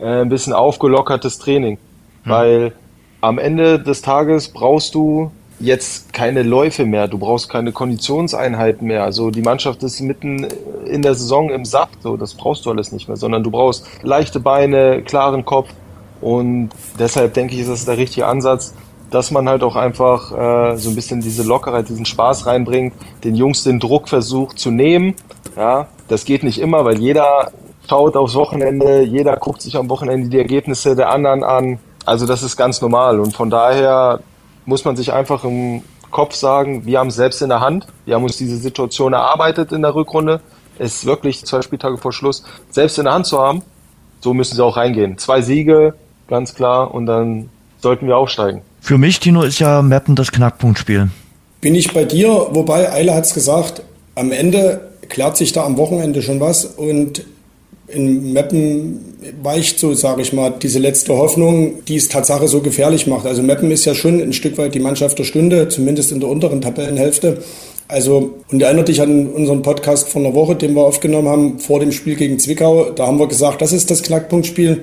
äh, ein bisschen aufgelockertes Training. Mhm. Weil am Ende des Tages brauchst du jetzt keine Läufe mehr, du brauchst keine Konditionseinheiten mehr. Also die Mannschaft ist mitten in der Saison im Saft, so das brauchst du alles nicht mehr, sondern du brauchst leichte Beine, klaren Kopf, und deshalb denke ich, ist das der richtige Ansatz, dass man halt auch einfach äh, so ein bisschen diese Lockerheit, diesen Spaß reinbringt, den Jungs den Druck versucht zu nehmen. Ja, das geht nicht immer, weil jeder schaut aufs Wochenende, jeder guckt sich am Wochenende die Ergebnisse der anderen an. Also das ist ganz normal und von daher muss man sich einfach im Kopf sagen, wir haben es selbst in der Hand. Wir haben uns diese Situation erarbeitet in der Rückrunde. Es ist wirklich zwei Spieltage vor Schluss selbst in der Hand zu haben. So müssen sie auch reingehen. Zwei Siege, ganz klar. Und dann sollten wir aufsteigen. Für mich, Tino, ist ja Mappen das Knackpunktspiel. Bin ich bei dir, wobei Eile hat es gesagt, am Ende klärt sich da am Wochenende schon was und in Meppen weicht so, sage ich mal, diese letzte Hoffnung, die es Tatsache so gefährlich macht. Also Meppen ist ja schon ein Stück weit die Mannschaft der Stunde, zumindest in der unteren Tabellenhälfte. Also, und erinnert dich an unseren Podcast von der Woche, den wir aufgenommen haben, vor dem Spiel gegen Zwickau. Da haben wir gesagt, das ist das Knackpunktspiel.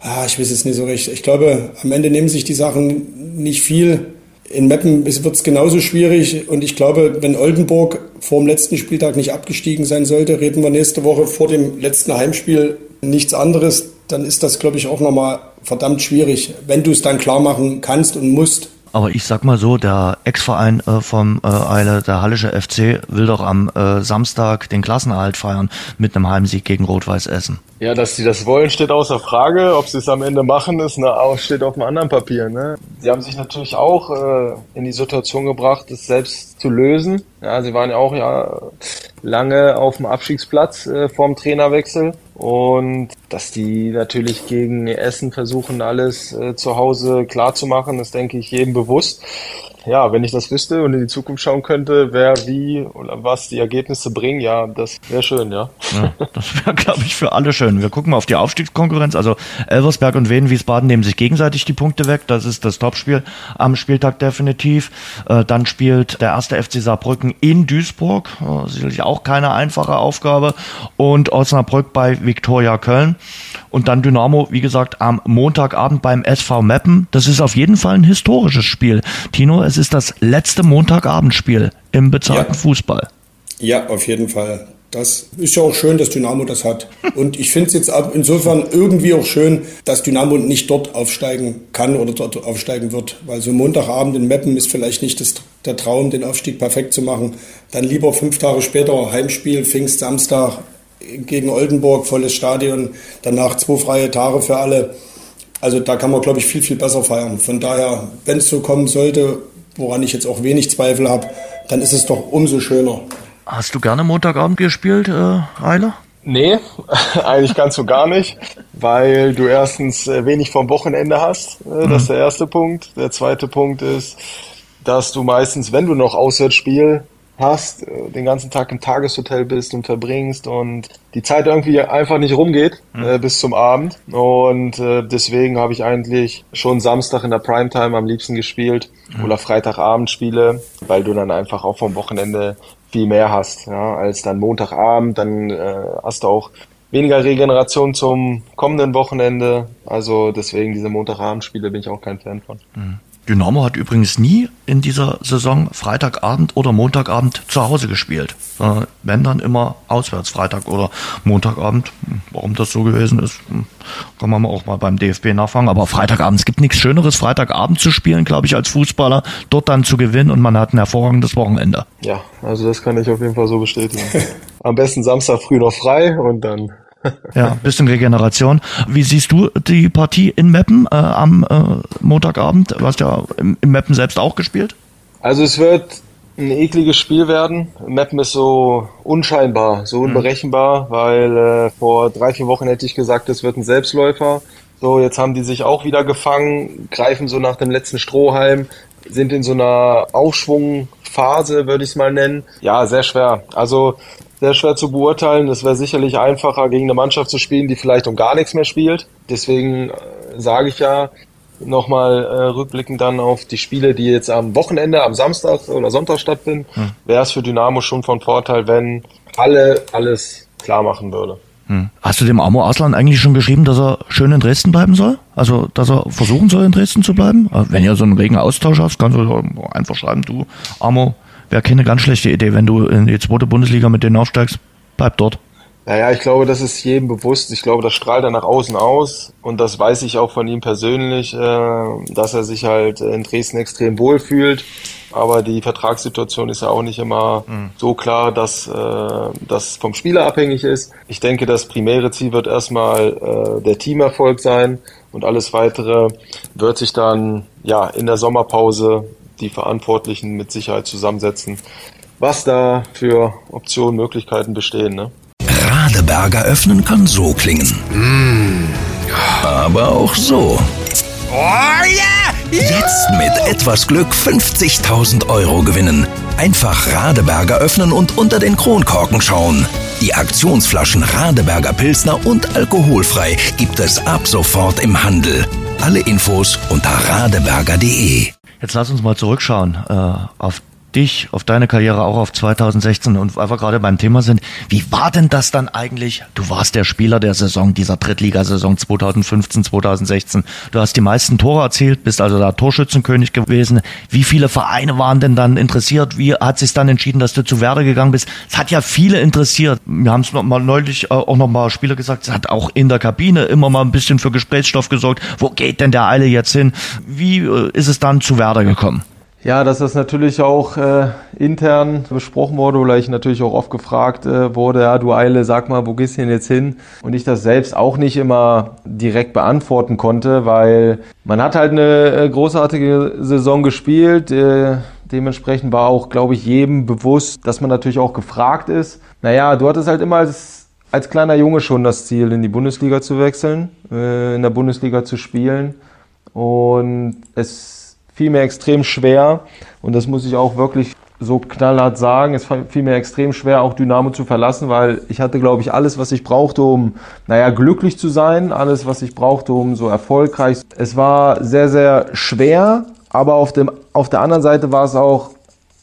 Ah, ich weiß es nicht so recht. Ich glaube, am Ende nehmen sich die Sachen nicht viel. In Meppen wird es genauso schwierig. Und ich glaube, wenn Oldenburg vor dem letzten Spieltag nicht abgestiegen sein sollte, reden wir nächste Woche vor dem letzten Heimspiel nichts anderes. Dann ist das, glaube ich, auch nochmal verdammt schwierig, wenn du es dann klar machen kannst und musst. Aber ich sag mal so, der Ex-Verein äh, vom äh, Eile, der Hallische FC, will doch am äh, Samstag den Klassenerhalt feiern mit einem Heimsieg gegen Rot-Weiß Essen. Ja, dass sie das wollen, steht außer Frage. Ob sie es am Ende machen, ist ne, steht auf einem anderen Papier. Ne? Sie haben sich natürlich auch äh, in die Situation gebracht, es selbst zu lösen. Ja, sie waren ja auch ja lange auf dem Abstiegsplatz äh, vorm Trainerwechsel und dass die natürlich gegen Essen versuchen, alles äh, zu Hause klar zu machen, ist, denke ich, jedem bewusst. Ja, wenn ich das wüsste und in die Zukunft schauen könnte, wer wie oder was die Ergebnisse bringen, ja, das wäre schön, ja. ja das wäre, glaube ich, für alle schön. Wir gucken mal auf die Aufstiegskonkurrenz. Also Elversberg und Wien Wiesbaden nehmen sich gegenseitig die Punkte weg. Das ist das Topspiel am Spieltag definitiv. Äh, dann spielt der erste FC Saarbrücken in Duisburg. Äh, sicherlich auch keine einfache Aufgabe. Und Osnabrück bei Viktoria Köln. Und dann Dynamo, wie gesagt, am Montagabend beim SV Meppen. Das ist auf jeden Fall ein historisches Spiel. Tino, es ist das letzte Montagabendspiel im bezahlten ja. Fußball. Ja, auf jeden Fall. Das ist ja auch schön, dass Dynamo das hat. Und ich finde es jetzt insofern irgendwie auch schön, dass Dynamo nicht dort aufsteigen kann oder dort aufsteigen wird. Weil so Montagabend in Meppen ist vielleicht nicht das, der Traum, den Aufstieg perfekt zu machen. Dann lieber fünf Tage später Heimspiel, Pfingst, Samstag gegen Oldenburg, volles Stadion, danach zwei freie Tage für alle. Also da kann man, glaube ich, viel, viel besser feiern. Von daher, wenn es so kommen sollte, woran ich jetzt auch wenig Zweifel habe, dann ist es doch umso schöner. Hast du gerne Montagabend gespielt, äh, Reiler? Nee, eigentlich ganz so gar nicht, weil du erstens äh, wenig vom Wochenende hast. Äh, das ist der erste Punkt. Der zweite Punkt ist, dass du meistens, wenn du noch Auswärtsspiel hast, äh, den ganzen Tag im Tageshotel bist und verbringst und die Zeit irgendwie einfach nicht rumgeht mhm. äh, bis zum Abend. Und äh, deswegen habe ich eigentlich schon Samstag in der Primetime am liebsten gespielt mhm. oder Freitagabend spiele, weil du dann einfach auch vom Wochenende viel mehr hast, ja, als dann Montagabend. Dann äh, hast du auch weniger Regeneration zum kommenden Wochenende. Also deswegen diese Montagabendspiele bin ich auch kein Fan von. Mhm. Dynamo hat übrigens nie in dieser Saison Freitagabend oder Montagabend zu Hause gespielt. wenn dann immer auswärts, Freitag oder Montagabend. Warum das so gewesen ist, hm, kann man auch mal beim DFB nachfragen. Aber Freitagabend, es gibt nichts Schöneres, Freitagabend zu spielen, glaube ich, als Fußballer, dort dann zu gewinnen und man hat ein hervorragendes Wochenende. Ja, also das kann ich auf jeden Fall so bestätigen. Am besten Samstag früh noch frei und dann ja, bisschen Regeneration. Wie siehst du die Partie in Meppen äh, am äh, Montagabend? Du hast ja im, im Meppen selbst auch gespielt. Also es wird ein ekliges Spiel werden. Meppen ist so unscheinbar, so mhm. unberechenbar, weil äh, vor drei, vier Wochen hätte ich gesagt, es wird ein Selbstläufer. So, jetzt haben die sich auch wieder gefangen, greifen so nach dem letzten Strohhalm, sind in so einer Aufschwungphase, würde ich es mal nennen. Ja, sehr schwer. Also sehr schwer zu beurteilen. Es wäre sicherlich einfacher, gegen eine Mannschaft zu spielen, die vielleicht um gar nichts mehr spielt. Deswegen äh, sage ich ja nochmal äh, rückblickend dann auf die Spiele, die jetzt am Wochenende, am Samstag oder Sonntag stattfinden, hm. wäre es für Dynamo schon von Vorteil, wenn alle alles klar machen würde. Hm. Hast du dem Amo Aslan eigentlich schon geschrieben, dass er schön in Dresden bleiben soll? Also, dass er versuchen soll, in Dresden zu bleiben? Äh, wenn ihr so einen regen Austausch habt, kannst du einfach schreiben, du, Amo, wäre keine ganz schlechte Idee, wenn du in die zweite Bundesliga mit denen aufsteigst. Bleib dort. Naja, ich glaube, das ist jedem bewusst. Ich glaube, das strahlt er nach außen aus. Und das weiß ich auch von ihm persönlich, äh, dass er sich halt in Dresden extrem wohl fühlt. Aber die Vertragssituation ist ja auch nicht immer mhm. so klar, dass äh, das vom Spieler abhängig ist. Ich denke, das primäre Ziel wird erstmal äh, der Teamerfolg sein. Und alles weitere wird sich dann ja in der Sommerpause die Verantwortlichen mit Sicherheit zusammensetzen, was da für Optionen, Möglichkeiten bestehen. Ne? Radeberger öffnen kann so klingen. Mm. Aber auch so. Oh yeah! Jetzt mit etwas Glück 50.000 Euro gewinnen. Einfach Radeberger öffnen und unter den Kronkorken schauen. Die Aktionsflaschen Radeberger Pilsner und alkoholfrei gibt es ab sofort im Handel. Alle Infos unter radeberger.de. Jetzt lass uns mal zurückschauen äh, auf dich, auf deine Karriere, auch auf 2016 und wir gerade beim Thema sind, wie war denn das dann eigentlich? Du warst der Spieler der Saison, dieser Drittligasaison 2015, 2016. Du hast die meisten Tore erzielt, bist also da Torschützenkönig gewesen. Wie viele Vereine waren denn dann interessiert? Wie hat sich dann entschieden, dass du zu Werder gegangen bist? Es hat ja viele interessiert. Wir haben es mal neulich äh, auch noch mal Spieler gesagt, es hat auch in der Kabine immer mal ein bisschen für Gesprächsstoff gesorgt. Wo geht denn der Eile jetzt hin? Wie äh, ist es dann zu Werder gekommen? Ja, dass das natürlich auch äh, intern besprochen wurde oder ich natürlich auch oft gefragt äh, wurde, ja, du Eile, sag mal, wo gehst du denn jetzt hin? Und ich das selbst auch nicht immer direkt beantworten konnte, weil man hat halt eine äh, großartige Saison gespielt. Äh, dementsprechend war auch, glaube ich, jedem bewusst, dass man natürlich auch gefragt ist. Naja, du hattest halt immer als, als kleiner Junge schon das Ziel, in die Bundesliga zu wechseln, äh, in der Bundesliga zu spielen. Und es fiel mir extrem schwer und das muss ich auch wirklich so knallhart sagen. Es fiel mir extrem schwer, auch Dynamo zu verlassen, weil ich hatte, glaube ich, alles, was ich brauchte, um, naja, glücklich zu sein, alles, was ich brauchte, um so erfolgreich. Es war sehr, sehr schwer, aber auf, dem, auf der anderen Seite war es auch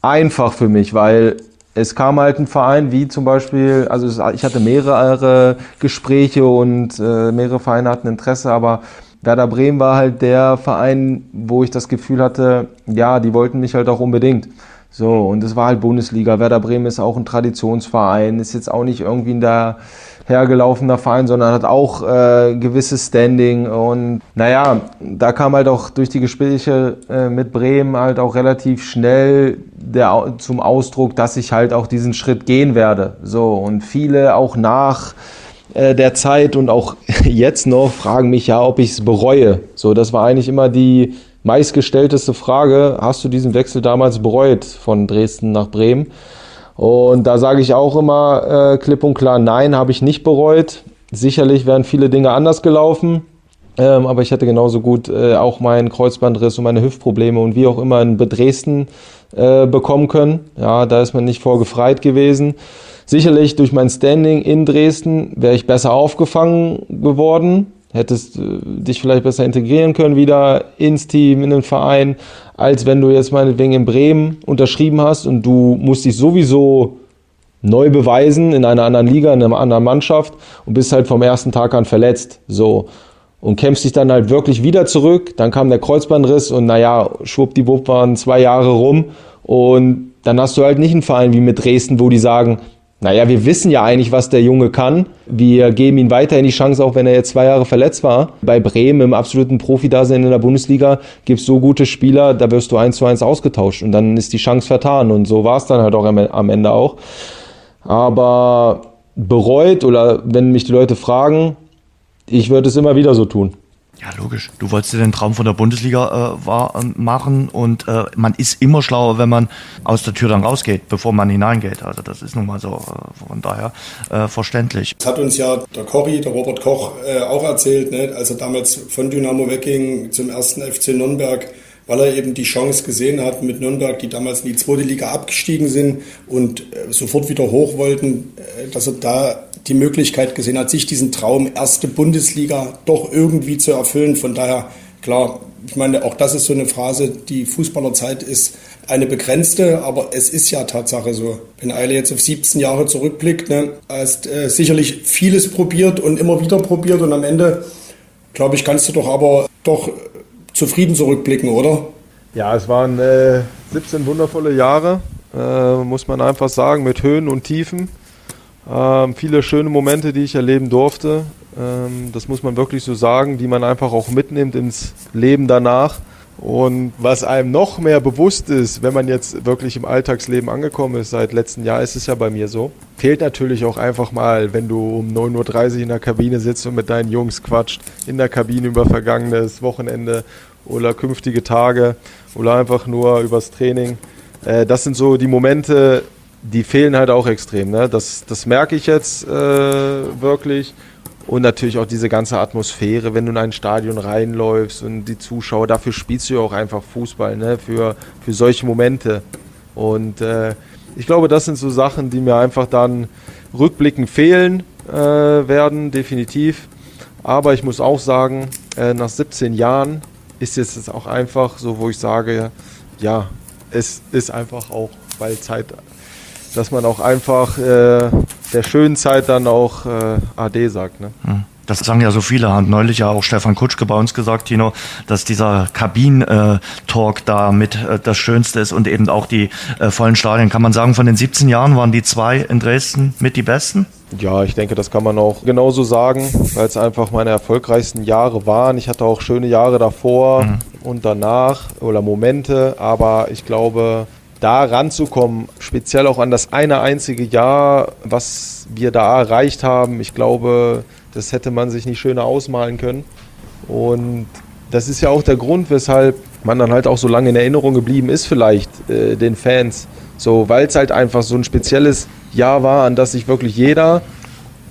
einfach für mich, weil es kam halt ein Verein wie zum Beispiel, also ich hatte mehrere Gespräche und äh, mehrere Vereine hatten Interesse, aber Werder Bremen war halt der Verein, wo ich das Gefühl hatte, ja, die wollten mich halt auch unbedingt. So, und es war halt Bundesliga. Werder Bremen ist auch ein Traditionsverein, ist jetzt auch nicht irgendwie ein dahergelaufener Verein, sondern hat auch äh, gewisses Standing. Und naja, da kam halt auch durch die Gespräche äh, mit Bremen halt auch relativ schnell der, zum Ausdruck, dass ich halt auch diesen Schritt gehen werde. So, und viele auch nach der Zeit und auch jetzt noch fragen mich ja, ob ich es bereue. So, das war eigentlich immer die meistgestellteste Frage. Hast du diesen Wechsel damals bereut von Dresden nach Bremen? Und da sage ich auch immer äh, klipp und klar, nein, habe ich nicht bereut. Sicherlich wären viele Dinge anders gelaufen. Ähm, aber ich hätte genauso gut äh, auch meinen Kreuzbandriss und meine Hüftprobleme und wie auch immer in Dresden äh, bekommen können. Ja, da ist man nicht vorgefreit gewesen. Sicherlich durch mein Standing in Dresden wäre ich besser aufgefangen geworden, hättest äh, dich vielleicht besser integrieren können wieder ins Team, in den Verein, als wenn du jetzt meinetwegen in Bremen unterschrieben hast und du musst dich sowieso neu beweisen in einer anderen Liga, in einer anderen Mannschaft und bist halt vom ersten Tag an verletzt. So. Und kämpfst dich dann halt wirklich wieder zurück. Dann kam der Kreuzbandriss und naja, schwuppdiwupp waren zwei Jahre rum. Und dann hast du halt nicht einen Verein wie mit Dresden, wo die sagen, naja, wir wissen ja eigentlich, was der Junge kann. Wir geben ihm weiterhin die Chance, auch wenn er jetzt zwei Jahre verletzt war. Bei Bremen im absoluten Profi-Dasein in der Bundesliga gibt es so gute Spieler, da wirst du eins zu eins ausgetauscht und dann ist die Chance vertan. Und so war es dann halt auch am Ende auch. Aber bereut oder wenn mich die Leute fragen, ich würde es immer wieder so tun. Ja, logisch. Du wolltest dir den Traum von der Bundesliga äh, war, äh, machen und äh, man ist immer schlauer, wenn man aus der Tür dann rausgeht, bevor man hineingeht. Also das ist nun mal so, äh, von daher äh, verständlich. Das hat uns ja der Kochi, der Robert Koch, auch erzählt, ne? als er damals von Dynamo wegging zum ersten FC Nürnberg weil er eben die Chance gesehen hat mit Nürnberg, die damals in die zweite Liga abgestiegen sind und sofort wieder hoch wollten, dass er da die Möglichkeit gesehen hat, sich diesen Traum erste Bundesliga doch irgendwie zu erfüllen. Von daher, klar, ich meine, auch das ist so eine Phrase, die Fußballerzeit ist eine begrenzte, aber es ist ja Tatsache so. Wenn Eile jetzt auf 17 Jahre zurückblickt, ne, hast äh, sicherlich vieles probiert und immer wieder probiert und am Ende, glaube ich, kannst du doch aber doch zufrieden zurückblicken, oder? Ja, es waren äh, 17 wundervolle Jahre, äh, muss man einfach sagen, mit Höhen und Tiefen. Ähm, viele schöne Momente, die ich erleben durfte. Ähm, das muss man wirklich so sagen, die man einfach auch mitnimmt ins Leben danach. Und was einem noch mehr bewusst ist, wenn man jetzt wirklich im Alltagsleben angekommen ist, seit letztem Jahr ist es ja bei mir so, fehlt natürlich auch einfach mal, wenn du um 9.30 Uhr in der Kabine sitzt und mit deinen Jungs quatscht, in der Kabine über vergangenes Wochenende oder künftige Tage oder einfach nur übers Training. Äh, das sind so die Momente, die fehlen halt auch extrem. Ne? Das, das merke ich jetzt äh, wirklich. Und natürlich auch diese ganze Atmosphäre, wenn du in ein Stadion reinläufst und die Zuschauer, dafür spielst du ja auch einfach Fußball, ne? für, für solche Momente. Und äh, Ich glaube, das sind so Sachen, die mir einfach dann rückblickend fehlen äh, werden, definitiv. Aber ich muss auch sagen, äh, nach 17 Jahren ist jetzt auch einfach so, wo ich sage, ja, es ist einfach auch weil Zeit, dass man auch einfach äh, der schönen Zeit dann auch äh, AD sagt. Ne? Hm. Das sagen ja so viele, hat neulich ja auch Stefan Kutschke bei uns gesagt, Tino, dass dieser Kabin-Talk da mit äh, das Schönste ist und eben auch die äh, vollen Stadien. Kann man sagen, von den 17 Jahren waren die zwei in Dresden mit die besten? Ja, ich denke, das kann man auch genauso sagen, weil es einfach meine erfolgreichsten Jahre waren. Ich hatte auch schöne Jahre davor mhm. und danach oder Momente, aber ich glaube, da ranzukommen, speziell auch an das eine einzige Jahr, was wir da erreicht haben, ich glaube, das hätte man sich nicht schöner ausmalen können. Und das ist ja auch der Grund, weshalb man dann halt auch so lange in Erinnerung geblieben ist, vielleicht äh, den Fans. So, weil es halt einfach so ein spezielles Jahr war, an das sich wirklich jeder,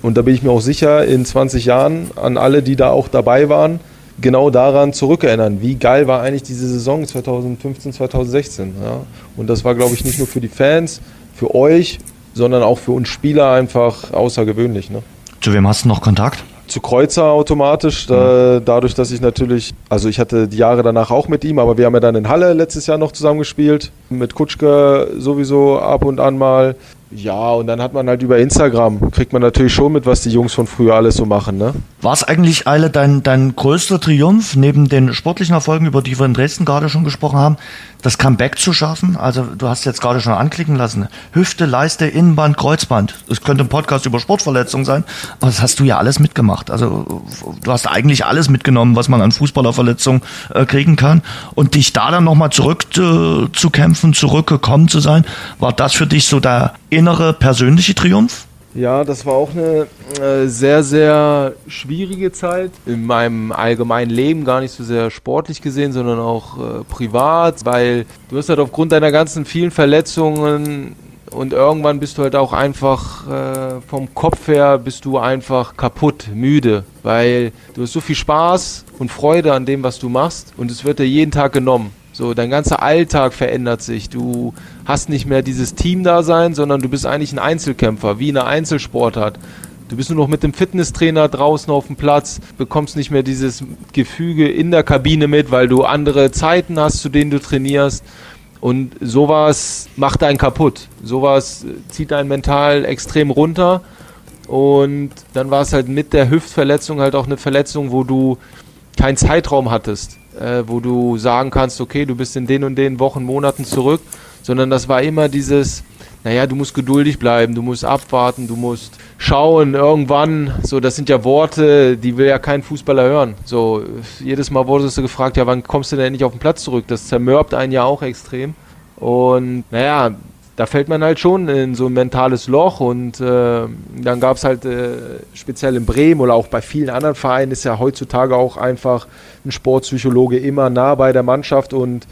und da bin ich mir auch sicher, in 20 Jahren an alle, die da auch dabei waren, genau daran zurückerinnern. Wie geil war eigentlich diese Saison 2015, 2016. Ja? Und das war, glaube ich, nicht nur für die Fans, für euch, sondern auch für uns Spieler einfach außergewöhnlich. Ne? Zu wem hast du noch Kontakt? Zu Kreuzer automatisch, da, mhm. dadurch, dass ich natürlich, also ich hatte die Jahre danach auch mit ihm, aber wir haben ja dann in Halle letztes Jahr noch zusammen gespielt. Mit Kutschke sowieso ab und an mal. Ja, und dann hat man halt über Instagram, kriegt man natürlich schon mit, was die Jungs von früher alles so machen, ne? War es eigentlich, Eile, dein, dein größter Triumph, neben den sportlichen Erfolgen, über die wir in Dresden gerade schon gesprochen haben, das Comeback zu schaffen? Also, du hast jetzt gerade schon anklicken lassen. Hüfte, Leiste, Innenband, Kreuzband. Es könnte ein Podcast über Sportverletzungen sein, aber das hast du ja alles mitgemacht. Also, du hast eigentlich alles mitgenommen, was man an Fußballerverletzungen äh, kriegen kann. Und dich da dann nochmal zurückzukämpfen, äh, zurückgekommen zu sein, war das für dich so der innere persönliche Triumph? Ja, das war auch eine äh, sehr, sehr schwierige Zeit in meinem allgemeinen Leben, gar nicht so sehr sportlich gesehen, sondern auch äh, privat, weil du hast halt aufgrund deiner ganzen vielen Verletzungen und irgendwann bist du halt auch einfach äh, vom Kopf her bist du einfach kaputt, müde, weil du hast so viel Spaß und Freude an dem, was du machst und es wird dir jeden Tag genommen. So, dein ganzer Alltag verändert sich. Du hast nicht mehr dieses Team-Dasein, sondern du bist eigentlich ein Einzelkämpfer, wie in einer Einzelsportart. Du bist nur noch mit dem Fitnesstrainer draußen auf dem Platz, bekommst nicht mehr dieses Gefüge in der Kabine mit, weil du andere Zeiten hast, zu denen du trainierst. Und sowas macht einen kaputt. Sowas zieht einen mental extrem runter. Und dann war es halt mit der Hüftverletzung halt auch eine Verletzung, wo du keinen Zeitraum hattest äh, wo du sagen kannst, okay, du bist in den und den Wochen, Monaten zurück, sondern das war immer dieses, naja, du musst geduldig bleiben, du musst abwarten, du musst schauen, irgendwann, so, das sind ja Worte, die will ja kein Fußballer hören. So, jedes Mal wurdest du gefragt, ja, wann kommst du denn endlich auf den Platz zurück? Das zermürbt einen ja auch extrem. Und naja, da fällt man halt schon in so ein mentales Loch und äh, dann gab es halt äh, speziell in Bremen oder auch bei vielen anderen Vereinen ist ja heutzutage auch einfach ein Sportpsychologe immer nah bei der Mannschaft und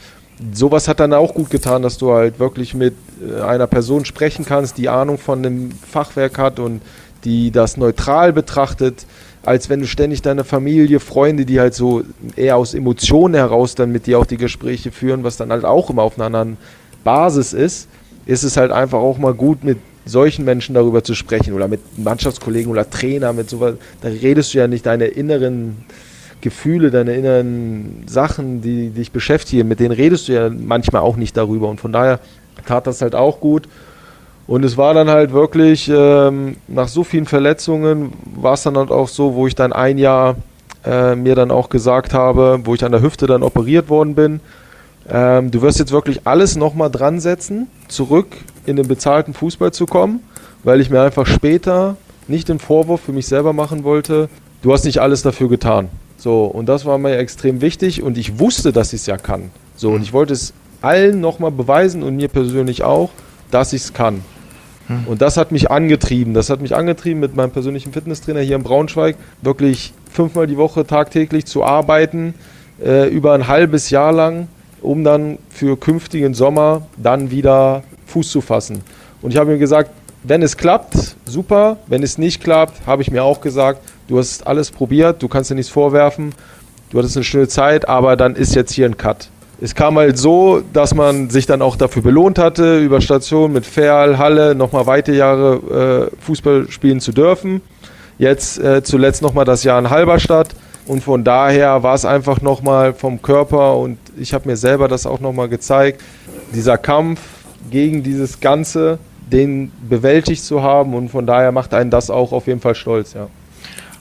sowas hat dann auch gut getan, dass du halt wirklich mit äh, einer Person sprechen kannst, die Ahnung von dem Fachwerk hat und die das neutral betrachtet, als wenn du ständig deine Familie, Freunde, die halt so eher aus Emotionen heraus dann mit dir auch die Gespräche führen, was dann halt auch immer auf einer anderen Basis ist ist es halt einfach auch mal gut, mit solchen Menschen darüber zu sprechen oder mit Mannschaftskollegen oder Trainer, mit sowas. Da redest du ja nicht deine inneren Gefühle, deine inneren Sachen, die, dich beschäftigen, mit denen redest du ja manchmal auch nicht darüber. Und von daher tat das halt auch gut. Und es war dann halt wirklich, ähm, nach so vielen Verletzungen, war es dann halt auch so, wo ich dann ein Jahr äh, mir dann auch gesagt habe, wo ich an der Hüfte dann operiert worden bin, ähm, du wirst jetzt wirklich alles nochmal dran setzen, zurück in den bezahlten Fußball zu kommen, weil ich mir einfach später nicht den Vorwurf für mich selber machen wollte, du hast nicht alles dafür getan. So, und das war mir extrem wichtig und ich wusste, dass ich es ja kann. So, und ich wollte es allen nochmal beweisen und mir persönlich auch, dass ich es kann. Hm. Und das hat mich angetrieben. Das hat mich angetrieben, mit meinem persönlichen Fitnesstrainer hier in Braunschweig wirklich fünfmal die Woche tagtäglich zu arbeiten, äh, über ein halbes Jahr lang um dann für künftigen Sommer dann wieder Fuß zu fassen. Und ich habe mir gesagt, wenn es klappt, super. Wenn es nicht klappt, habe ich mir auch gesagt, du hast alles probiert, du kannst dir nichts vorwerfen, du hattest eine schöne Zeit, aber dann ist jetzt hier ein Cut. es kam halt so, dass man sich dann auch dafür belohnt hatte, über Station mit Ferl, Halle nochmal weite Jahre äh, Fußball spielen zu dürfen. Jetzt äh, zuletzt nochmal das Jahr in Halberstadt. Und von daher war es einfach nochmal vom Körper und ich habe mir selber das auch nochmal gezeigt, dieser Kampf gegen dieses Ganze, den bewältigt zu haben und von daher macht einen das auch auf jeden Fall stolz, ja.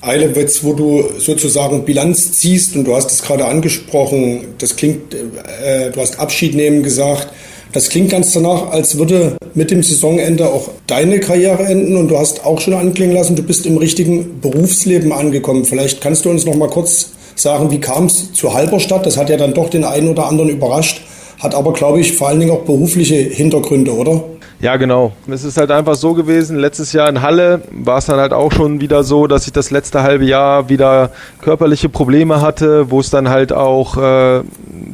Eilewitz, wo du sozusagen Bilanz ziehst und du hast es gerade angesprochen, das klingt, äh, du hast Abschied nehmen gesagt, das klingt ganz danach, als würde mit dem Saisonende auch deine Karriere enden und du hast auch schon anklingen lassen, du bist im richtigen Berufsleben angekommen. Vielleicht kannst du uns noch mal kurz sagen, wie kam es zu Halberstadt? Das hat ja dann doch den einen oder anderen überrascht, hat aber, glaube ich, vor allen Dingen auch berufliche Hintergründe, oder? Ja, genau. Es ist halt einfach so gewesen. Letztes Jahr in Halle war es dann halt auch schon wieder so, dass ich das letzte halbe Jahr wieder körperliche Probleme hatte, wo es dann halt auch äh,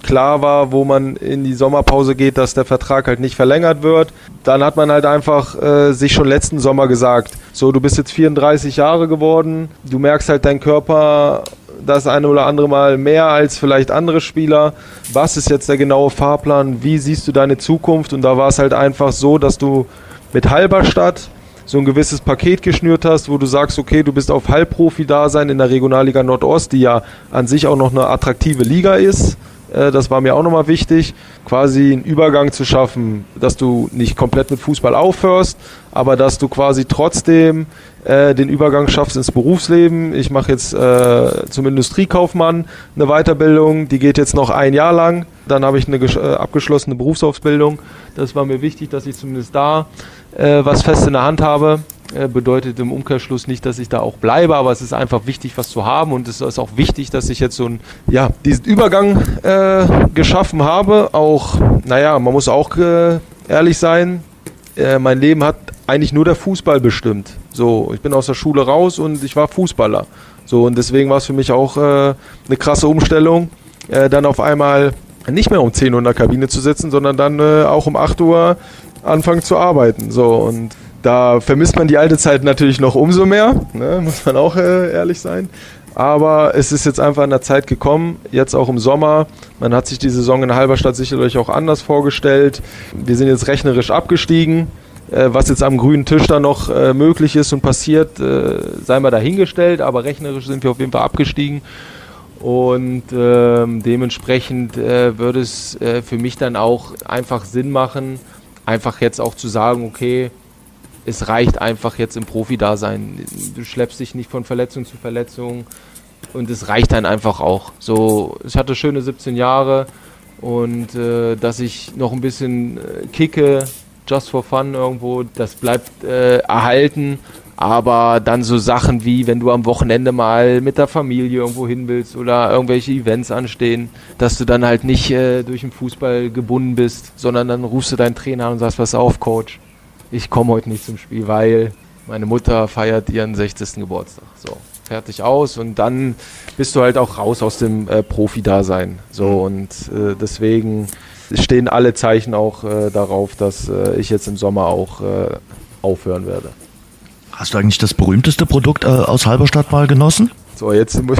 klar war, wo man in die Sommerpause geht, dass der Vertrag halt nicht verlängert wird. Dann hat man halt einfach äh, sich schon letzten Sommer gesagt, so du bist jetzt 34 Jahre geworden, du merkst halt dein Körper das eine oder andere Mal mehr als vielleicht andere Spieler. Was ist jetzt der genaue Fahrplan? Wie siehst du deine Zukunft? Und da war es halt einfach so, dass du mit Halberstadt so ein gewisses Paket geschnürt hast, wo du sagst, okay, du bist auf Halbprofi-Dasein in der Regionalliga Nordost, die ja an sich auch noch eine attraktive Liga ist. Äh, das war mir auch nochmal wichtig, quasi einen Übergang zu schaffen, dass du nicht komplett mit Fußball aufhörst, aber dass du quasi trotzdem äh, den Übergang schaffst ins Berufsleben. Ich mache jetzt äh, zum Industriekaufmann eine Weiterbildung, die geht jetzt noch ein Jahr lang. Dann habe ich eine äh, abgeschlossene Berufsausbildung. Das war mir wichtig, dass ich zumindest da äh, was fest in der Hand habe. Äh, bedeutet im Umkehrschluss nicht, dass ich da auch bleibe, aber es ist einfach wichtig, was zu haben und es ist auch wichtig, dass ich jetzt so ein, ja, diesen Übergang äh, geschaffen habe. Auch, naja, man muss auch äh, ehrlich sein, äh, mein Leben hat eigentlich nur der Fußball bestimmt. So, ich bin aus der Schule raus und ich war Fußballer. So, und deswegen war es für mich auch äh, eine krasse Umstellung, äh, dann auf einmal nicht mehr um 10 Uhr in der Kabine zu sitzen, sondern dann auch um 8 Uhr anfangen zu arbeiten. So, und da vermisst man die alte Zeit natürlich noch umso mehr, ne? muss man auch äh, ehrlich sein. Aber es ist jetzt einfach in der Zeit gekommen, jetzt auch im Sommer. Man hat sich die Saison in Halberstadt sicherlich auch anders vorgestellt. Wir sind jetzt rechnerisch abgestiegen. Äh, was jetzt am grünen Tisch da noch äh, möglich ist und passiert, äh, sei mal dahingestellt. Aber rechnerisch sind wir auf jeden Fall abgestiegen. Und ähm, dementsprechend äh, würde es äh, für mich dann auch einfach Sinn machen, einfach jetzt auch zu sagen, okay, es reicht einfach jetzt im Profi-Dasein. Du schleppst dich nicht von Verletzung zu Verletzung und es reicht dann einfach auch. So, ich hatte schöne 17 Jahre und äh, dass ich noch ein bisschen äh, kicke, just for fun irgendwo, das bleibt äh, erhalten. Aber dann so Sachen wie, wenn du am Wochenende mal mit der Familie irgendwo hin willst oder irgendwelche Events anstehen, dass du dann halt nicht äh, durch den Fußball gebunden bist, sondern dann rufst du deinen Trainer an und sagst, pass auf, Coach, ich komme heute nicht zum Spiel, weil meine Mutter feiert ihren 60. Geburtstag. So, fertig aus und dann bist du halt auch raus aus dem äh, Profi-Dasein. So und äh, deswegen stehen alle Zeichen auch äh, darauf, dass äh, ich jetzt im Sommer auch äh, aufhören werde. Hast du eigentlich das berühmteste Produkt äh, aus Halberstadt mal genossen? So, jetzt muss,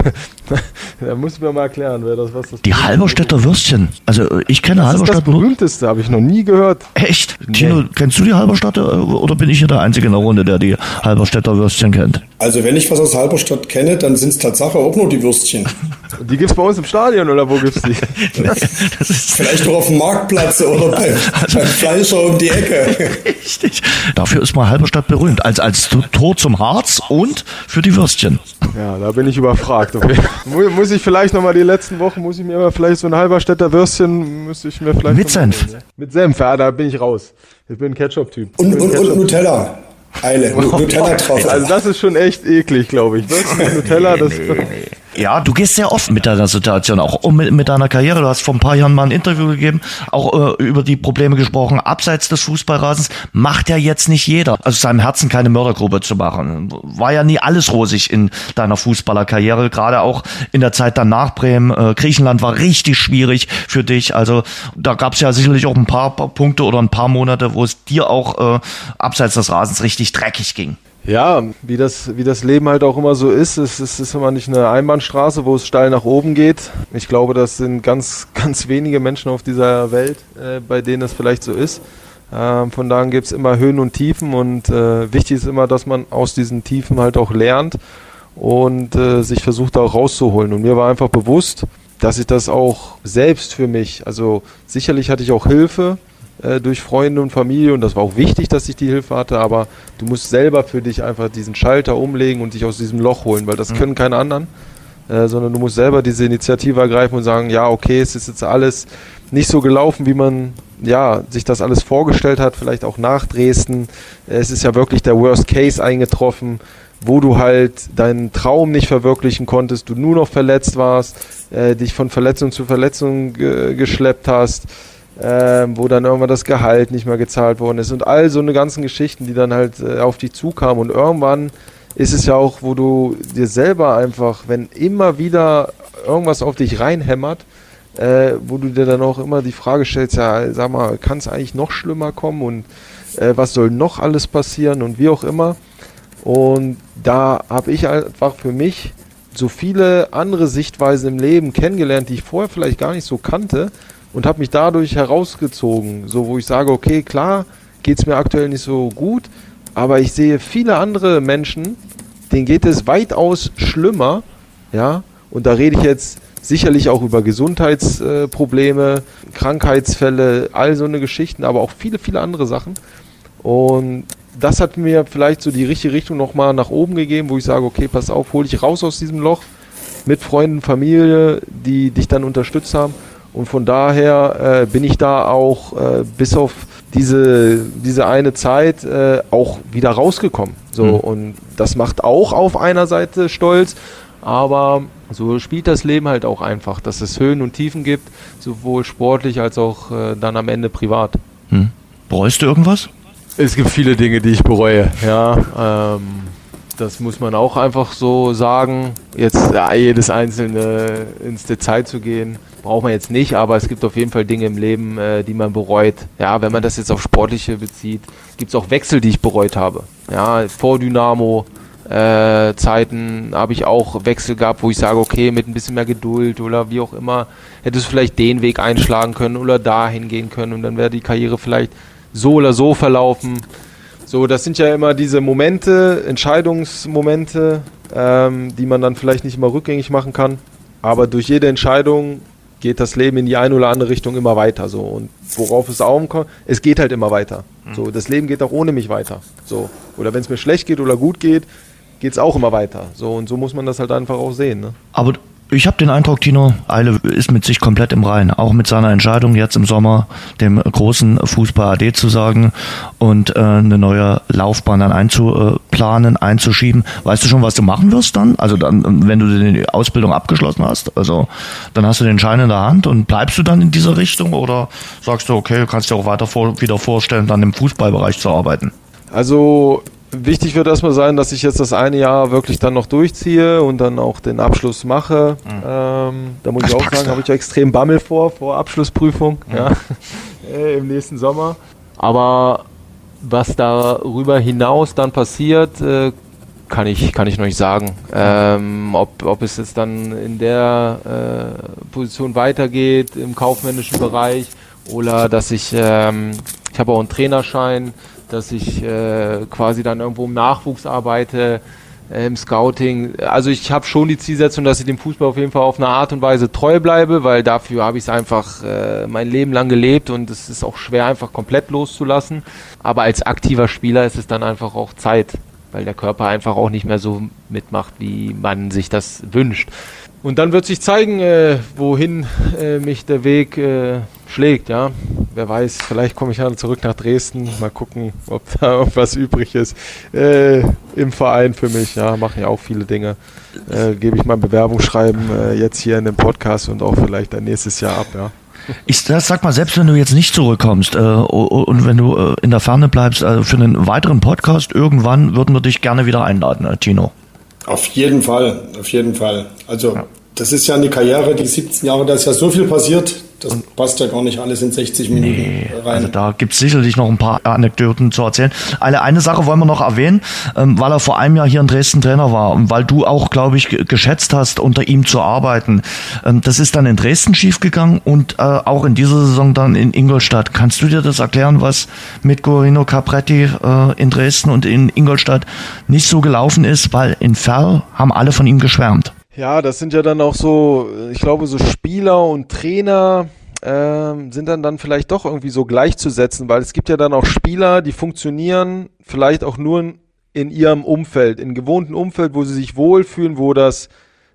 da muss mir mal erklären, wer das was das Die Halberstädter Würstchen. Also ich kenne das Halberstadt. Das ist das berühmteste, habe ich noch nie gehört. Echt? Nee. Tino, kennst du die Halberstädter oder bin ich hier der Einzige in der Runde, der die Halberstädter Würstchen kennt? Also wenn ich was aus Halberstadt kenne, dann sind es Tatsache auch nur die Würstchen. Die gibt's bei uns im Stadion oder wo gibt's die? nee, Vielleicht auch auf dem Marktplatz oder beim, also, beim Fleischer um die Ecke. Richtig. Dafür ist mal Halberstadt berühmt. Als, als Tor zum Harz und für die Würstchen. Ja, da bin ich überfragt. Okay. muss ich vielleicht nochmal die letzten Wochen, muss ich mir mal vielleicht so ein Halberstädter Würstchen, müsste ich mir vielleicht. Mit Senf. Mit Senf, ja, da bin ich raus. Ich bin Ketchup-Typ. Und, und, Ketchup und Nutella. Eile, Nutella drauf. Also das ist schon echt eklig, glaube ich. Nutella, das. Ja, du gehst sehr offen mit deiner Situation, auch mit, mit deiner Karriere. Du hast vor ein paar Jahren mal ein Interview gegeben, auch äh, über die Probleme gesprochen. Abseits des Fußballrasens macht ja jetzt nicht jeder, also seinem Herzen keine Mördergruppe zu machen. War ja nie alles rosig in deiner Fußballerkarriere, gerade auch in der Zeit danach Bremen. Äh, Griechenland war richtig schwierig für dich. Also da gab es ja sicherlich auch ein paar, paar, Punkte oder ein paar Monate, wo es dir auch äh, abseits des Rasens richtig dreckig ging. Ja, wie das, wie das Leben halt auch immer so ist. Es, es ist immer nicht eine Einbahnstraße, wo es steil nach oben geht. Ich glaube, das sind ganz, ganz wenige Menschen auf dieser Welt, äh, bei denen das vielleicht so ist. Ähm, von daher gibt es immer Höhen und Tiefen und äh, wichtig ist immer, dass man aus diesen Tiefen halt auch lernt und äh, sich versucht auch rauszuholen. Und mir war einfach bewusst, dass ich das auch selbst für mich, also sicherlich hatte ich auch Hilfe, äh, durch Freunde und Familie und das war auch wichtig, dass ich die Hilfe hatte, aber du musst selber für dich einfach diesen Schalter umlegen und dich aus diesem Loch holen, weil das mhm. können keine anderen, äh, sondern du musst selber diese Initiative ergreifen und sagen, ja, okay, es ist jetzt alles nicht so gelaufen, wie man ja, sich das alles vorgestellt hat, vielleicht auch nach Dresden. Es ist ja wirklich der Worst Case eingetroffen, wo du halt deinen Traum nicht verwirklichen konntest, du nur noch verletzt warst, äh, dich von Verletzung zu Verletzung geschleppt hast äh, wo dann irgendwann das Gehalt nicht mehr gezahlt worden ist und all so eine ganzen Geschichten, die dann halt äh, auf dich zukamen. Und irgendwann ist es ja auch, wo du dir selber einfach, wenn immer wieder irgendwas auf dich reinhämmert, äh, wo du dir dann auch immer die Frage stellst, ja, sag mal, kann es eigentlich noch schlimmer kommen und äh, was soll noch alles passieren und wie auch immer. Und da habe ich einfach für mich so viele andere Sichtweisen im Leben kennengelernt, die ich vorher vielleicht gar nicht so kannte und habe mich dadurch herausgezogen, so wo ich sage, okay, klar, geht es mir aktuell nicht so gut, aber ich sehe viele andere Menschen, denen geht es weitaus schlimmer, ja, und da rede ich jetzt sicherlich auch über Gesundheitsprobleme, Krankheitsfälle, all so eine Geschichten, aber auch viele, viele andere Sachen. Und das hat mir vielleicht so die richtige Richtung nochmal nach oben gegeben, wo ich sage, okay, pass auf, hol dich raus aus diesem Loch mit Freunden, Familie, die dich dann unterstützt haben und von daher äh, bin ich da auch äh, bis auf diese, diese eine Zeit äh, auch wieder rausgekommen. So, mhm. und das macht auch auf einer Seite stolz, aber so spielt das Leben halt auch einfach, dass es Höhen und Tiefen gibt, sowohl sportlich als auch äh, dann am Ende privat. Mhm. Bereust du irgendwas? Es gibt viele Dinge, die ich bereue, ja. Ähm, das muss man auch einfach so sagen. Jetzt ja, jedes einzelne ins Detail zu gehen, braucht man jetzt nicht, aber es gibt auf jeden Fall Dinge im Leben, äh, die man bereut. Ja, wenn man das jetzt auf Sportliche bezieht, gibt es auch Wechsel, die ich bereut habe. Ja, vor Dynamo. Äh, Zeiten habe ich auch Wechsel gehabt, wo ich sage, okay, mit ein bisschen mehr Geduld oder wie auch immer, hättest du vielleicht den Weg einschlagen können oder dahin gehen können und dann wäre die Karriere vielleicht so oder so verlaufen. So, das sind ja immer diese Momente, Entscheidungsmomente, ähm, die man dann vielleicht nicht immer rückgängig machen kann. Aber durch jede Entscheidung geht das Leben in die eine oder andere Richtung immer weiter. So. Und worauf es auch kommt, es geht halt immer weiter. Mhm. So, das Leben geht auch ohne mich weiter. So. Oder wenn es mir schlecht geht oder gut geht, geht es auch immer weiter. So, und so muss man das halt einfach auch sehen. Ne? Aber ich habe den Eindruck, Tino Eile ist mit sich komplett im Reinen. Auch mit seiner Entscheidung jetzt im Sommer dem großen Fußball AD zu sagen und äh, eine neue Laufbahn dann einzuplanen, einzuschieben. Weißt du schon, was du machen wirst dann? Also dann, wenn du die Ausbildung abgeschlossen hast, also dann hast du den Schein in der Hand und bleibst du dann in dieser Richtung oder sagst du, okay, du kannst dir auch weiter vor, wieder vorstellen, dann im Fußballbereich zu arbeiten? Also Wichtig wird erstmal sein, dass ich jetzt das eine Jahr wirklich dann noch durchziehe und dann auch den Abschluss mache. Mhm. Ähm, da muss das ich auch sagen, habe ich extrem Bammel vor, vor Abschlussprüfung mhm. ja, äh, im nächsten Sommer. Aber was darüber hinaus dann passiert, äh, kann ich, kann ich noch nicht sagen. Ähm, ob, ob es jetzt dann in der äh, Position weitergeht, im kaufmännischen Bereich, oder dass ich, ähm, ich habe auch einen Trainerschein, dass ich äh, quasi dann irgendwo im Nachwuchs arbeite, äh, im Scouting. Also ich habe schon die Zielsetzung, dass ich dem Fußball auf jeden Fall auf eine Art und Weise treu bleibe, weil dafür habe ich es einfach äh, mein Leben lang gelebt und es ist auch schwer einfach komplett loszulassen. Aber als aktiver Spieler ist es dann einfach auch Zeit, weil der Körper einfach auch nicht mehr so mitmacht, wie man sich das wünscht. Und dann wird sich zeigen, äh, wohin äh, mich der Weg äh, schlägt, ja. Wer weiß, vielleicht komme ich ja zurück nach Dresden. Mal gucken, ob da irgendwas übrig ist. Äh, Im Verein für mich, ja, machen ja auch viele Dinge. Äh, Gebe ich mein Bewerbungsschreiben äh, jetzt hier in dem Podcast und auch vielleicht dann nächstes Jahr ab, ja. Ich sag mal, selbst wenn du jetzt nicht zurückkommst äh, und wenn du äh, in der Ferne bleibst, äh, für einen weiteren Podcast, irgendwann würden wir dich gerne wieder einladen, Tino. Auf jeden Fall, auf jeden Fall. Also ja Das ist ja eine Karriere, die 17 Jahre, da ist ja so viel passiert, das und passt ja gar nicht alles in 60 Minuten nee, rein. Also da gibt es sicherlich noch ein paar Anekdoten zu erzählen. Eine, eine Sache wollen wir noch erwähnen, ähm, weil er vor einem Jahr hier in Dresden Trainer war und weil du auch, glaube ich, geschätzt hast, unter ihm zu arbeiten. Ähm, das ist dann in Dresden schiefgegangen und äh, auch in dieser Saison dann in Ingolstadt. Kannst du dir das erklären, was mit Guarino Capretti äh, in Dresden und in Ingolstadt nicht so gelaufen ist? Weil in Ferl haben alle von ihm geschwärmt. Ja, das sind ja dann auch so, ich glaube, so Spieler und Trainer äh, sind dann dann vielleicht doch irgendwie so gleichzusetzen, weil es gibt ja dann auch Spieler, die funktionieren vielleicht auch nur in ihrem Umfeld, in gewohnten Umfeld, wo sie sich wohlfühlen, wo das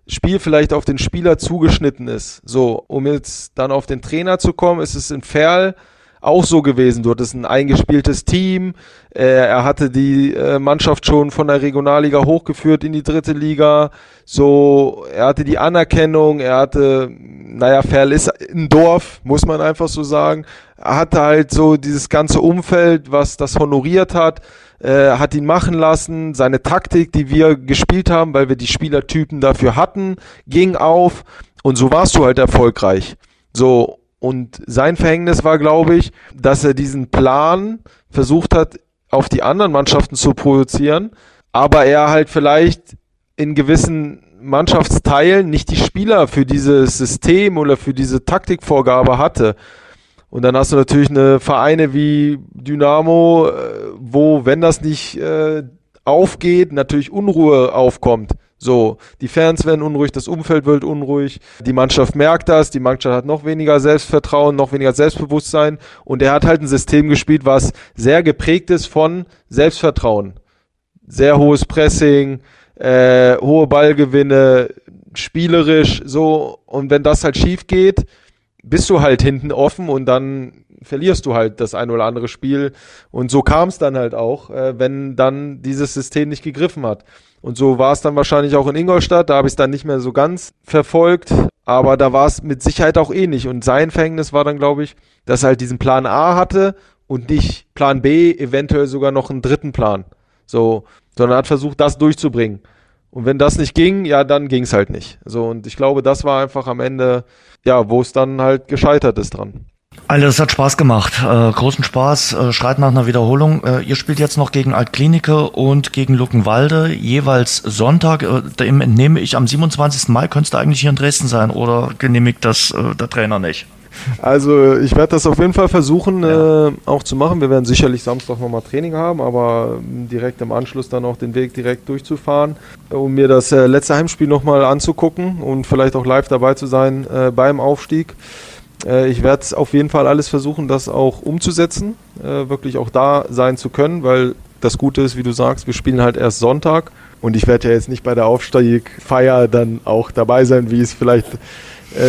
Spiel vielleicht auf den Spieler zugeschnitten ist. So, um jetzt dann auf den Trainer zu kommen, ist es in Ferl auch so gewesen. Dort ist ein eingespieltes Team. Äh, er hatte die äh, Mannschaft schon von der Regionalliga hochgeführt in die dritte Liga. So, er hatte die Anerkennung. Er hatte, naja, Ferl ist ein Dorf, muss man einfach so sagen. Er hatte halt so dieses ganze Umfeld, was das honoriert hat. Äh, hat ihn machen lassen. Seine Taktik, die wir gespielt haben, weil wir die Spielertypen dafür hatten, ging auf. Und so warst du halt erfolgreich. So, und sein Verhängnis war, glaube ich, dass er diesen Plan versucht hat, auf die anderen Mannschaften zu produzieren, aber er halt vielleicht in gewissen Mannschaftsteilen nicht die Spieler für dieses System oder für diese Taktikvorgabe hatte. Und dann hast du natürlich eine Vereine wie Dynamo, äh, wo, wenn das nicht äh, aufgeht, natürlich Unruhe aufkommt. So, die Fans werden unruhig, das Umfeld wird unruhig, die Mannschaft merkt das, die Mannschaft hat noch weniger Selbstvertrauen, noch weniger Selbstbewusstsein und er hat halt ein System gespielt, was sehr geprägt ist von Selbstvertrauen. Sehr hohes Pressing, äh, hohe Ballgewinne, spielerisch, so und wenn das halt schief geht, bist du halt hinten offen und dann verlierst du halt das ein oder andere Spiel und so kam es dann halt auch, äh, wenn dann dieses System nicht gegriffen hat. Und so war es dann wahrscheinlich auch in Ingolstadt. Da habe ich es dann nicht mehr so ganz verfolgt. Aber da war es mit Sicherheit auch ähnlich. Und sein Verhängnis war dann, glaube ich, dass er halt diesen Plan A hatte und nicht Plan B, eventuell sogar noch einen dritten Plan. So, sondern hat versucht, das durchzubringen. Und wenn das nicht ging, ja, dann ging es halt nicht. So, und ich glaube, das war einfach am Ende, ja, wo es dann halt gescheitert ist dran. Also das hat Spaß gemacht, äh, großen Spaß, äh, schreit nach einer Wiederholung. Äh, ihr spielt jetzt noch gegen Altklinike und gegen Luckenwalde, jeweils Sonntag. Äh, dem entnehme ich am 27. Mai, könntest du eigentlich hier in Dresden sein oder genehmigt das äh, der Trainer nicht? Also ich werde das auf jeden Fall versuchen ja. äh, auch zu machen. Wir werden sicherlich Samstag nochmal Training haben, aber ähm, direkt im Anschluss dann auch den Weg direkt durchzufahren, um mir das äh, letzte Heimspiel nochmal anzugucken und vielleicht auch live dabei zu sein äh, beim Aufstieg. Äh, ich werde auf jeden Fall alles versuchen, das auch umzusetzen, äh, wirklich auch da sein zu können, weil das Gute ist, wie du sagst, wir spielen halt erst Sonntag und ich werde ja jetzt nicht bei der Aufsteigfeier dann auch dabei sein, wie es vielleicht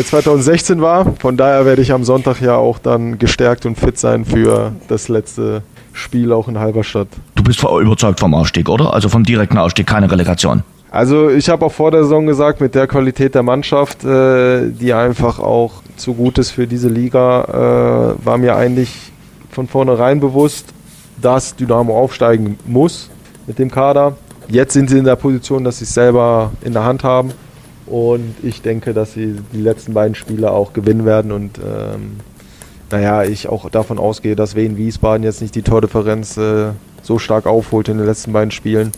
2016 äh, war. Von daher werde ich am Sonntag ja auch dann gestärkt und fit sein für das letzte Spiel auch in Halberstadt. Du bist überzeugt vom Aufstieg, oder? Also vom direkten Aufstieg, keine Relegation. Also ich habe auch vor der Saison gesagt, mit der Qualität der Mannschaft, äh, die einfach auch zu gut ist für diese Liga, äh, war mir eigentlich von vornherein bewusst, dass Dynamo aufsteigen muss mit dem Kader. Jetzt sind sie in der Position, dass sie es selber in der Hand haben. Und ich denke, dass sie die letzten beiden Spiele auch gewinnen werden. Und ähm, naja, ich auch davon ausgehe, dass Wien Wiesbaden jetzt nicht die Tordifferenz äh, so stark aufholt in den letzten beiden Spielen,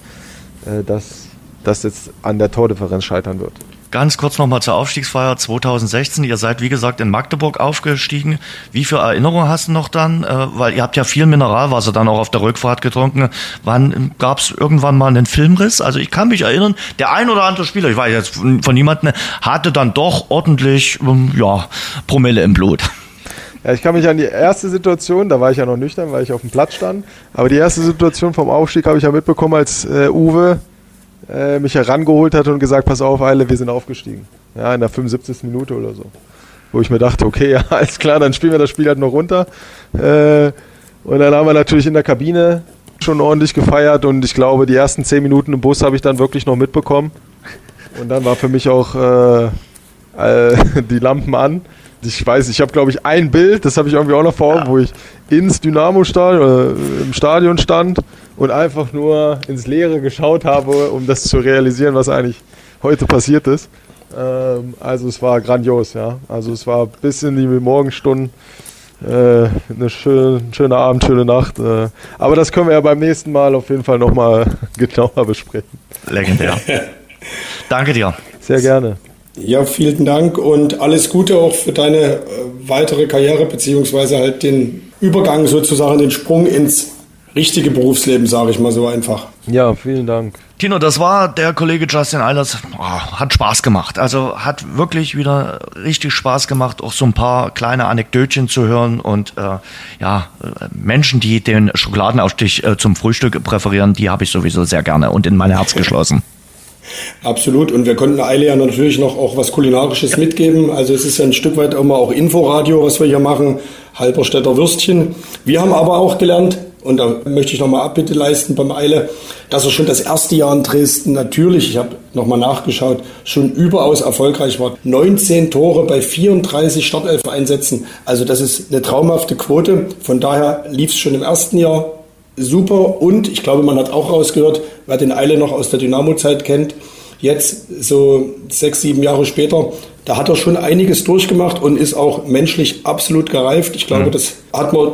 äh, dass das jetzt an der Tordifferenz scheitern wird. Ganz kurz nochmal zur Aufstiegsfeier 2016. Ihr seid, wie gesagt, in Magdeburg aufgestiegen. Wie viele Erinnerungen hast du noch dann? Äh, weil ihr habt ja viel Mineralwasser dann auch auf der Rückfahrt getrunken. Wann gab es irgendwann mal einen Filmriss? Also ich kann mich erinnern, der ein oder andere Spieler, ich weiß jetzt von niemandem, hatte dann doch ordentlich, ähm, ja, Promille im Blut. Ja, ich kann mich an die erste Situation, da war ich ja noch nüchtern, weil ich auf dem Platz stand, aber die erste Situation vom Aufstieg habe ich ja mitbekommen, als äh, Uwe äh, mich herangeholt hat und gesagt, pass auf, Eile, wir sind aufgestiegen. Ja, in der 75. Minute oder so. Wo ich mir dachte, okay, ja, alles klar, dann spielen wir das Spiel halt noch runter. Äh, und dann haben wir natürlich in der Kabine schon ordentlich gefeiert und ich glaube, die ersten 10 Minuten im Bus habe ich dann wirklich noch mitbekommen. Und dann war für mich auch äh, äh die Lampen an. Ich weiß, ich habe glaube ich ein Bild, das habe ich irgendwie auch noch vor Augen, ja. wo ich ins Dynamo-Stadion, äh, im Stadion stand und einfach nur ins Leere geschaut habe, um das zu realisieren, was eigentlich heute passiert ist. Ähm, also es war grandios, ja. Also es war bis in die Morgenstunden. Äh, eine schön, schöne Abend, schöne Nacht. Äh, aber das können wir ja beim nächsten Mal auf jeden Fall nochmal genauer besprechen. Legendär. Danke dir. Sehr gerne. Ja, vielen Dank und alles Gute auch für deine äh, weitere Karriere, beziehungsweise halt den Übergang sozusagen, den Sprung ins richtige Berufsleben, sage ich mal so einfach. Ja, vielen Dank. Tino, das war der Kollege Justin Eilers. Oh, hat Spaß gemacht. Also hat wirklich wieder richtig Spaß gemacht, auch so ein paar kleine Anekdötchen zu hören und äh, ja, Menschen, die den Schokoladenausstich äh, zum Frühstück präferieren, die habe ich sowieso sehr gerne und in mein Herz geschlossen. Absolut. Und wir konnten Eile ja natürlich noch auch was Kulinarisches mitgeben. Also es ist ja ein Stück weit immer auch Inforadio, was wir hier machen. Halberstädter Würstchen. Wir haben aber auch gelernt, und da möchte ich nochmal Abbitte leisten beim Eile, dass er schon das erste Jahr in Dresden natürlich, ich habe nochmal nachgeschaut, schon überaus erfolgreich war. 19 Tore bei 34 Startelf-Einsätzen. Also das ist eine traumhafte Quote. Von daher lief es schon im ersten Jahr super. Und ich glaube, man hat auch rausgehört, wer den Eile noch aus der Dynamo-Zeit kennt, jetzt so sechs, sieben Jahre später, da hat er schon einiges durchgemacht und ist auch menschlich absolut gereift. Ich glaube, mhm. das hat man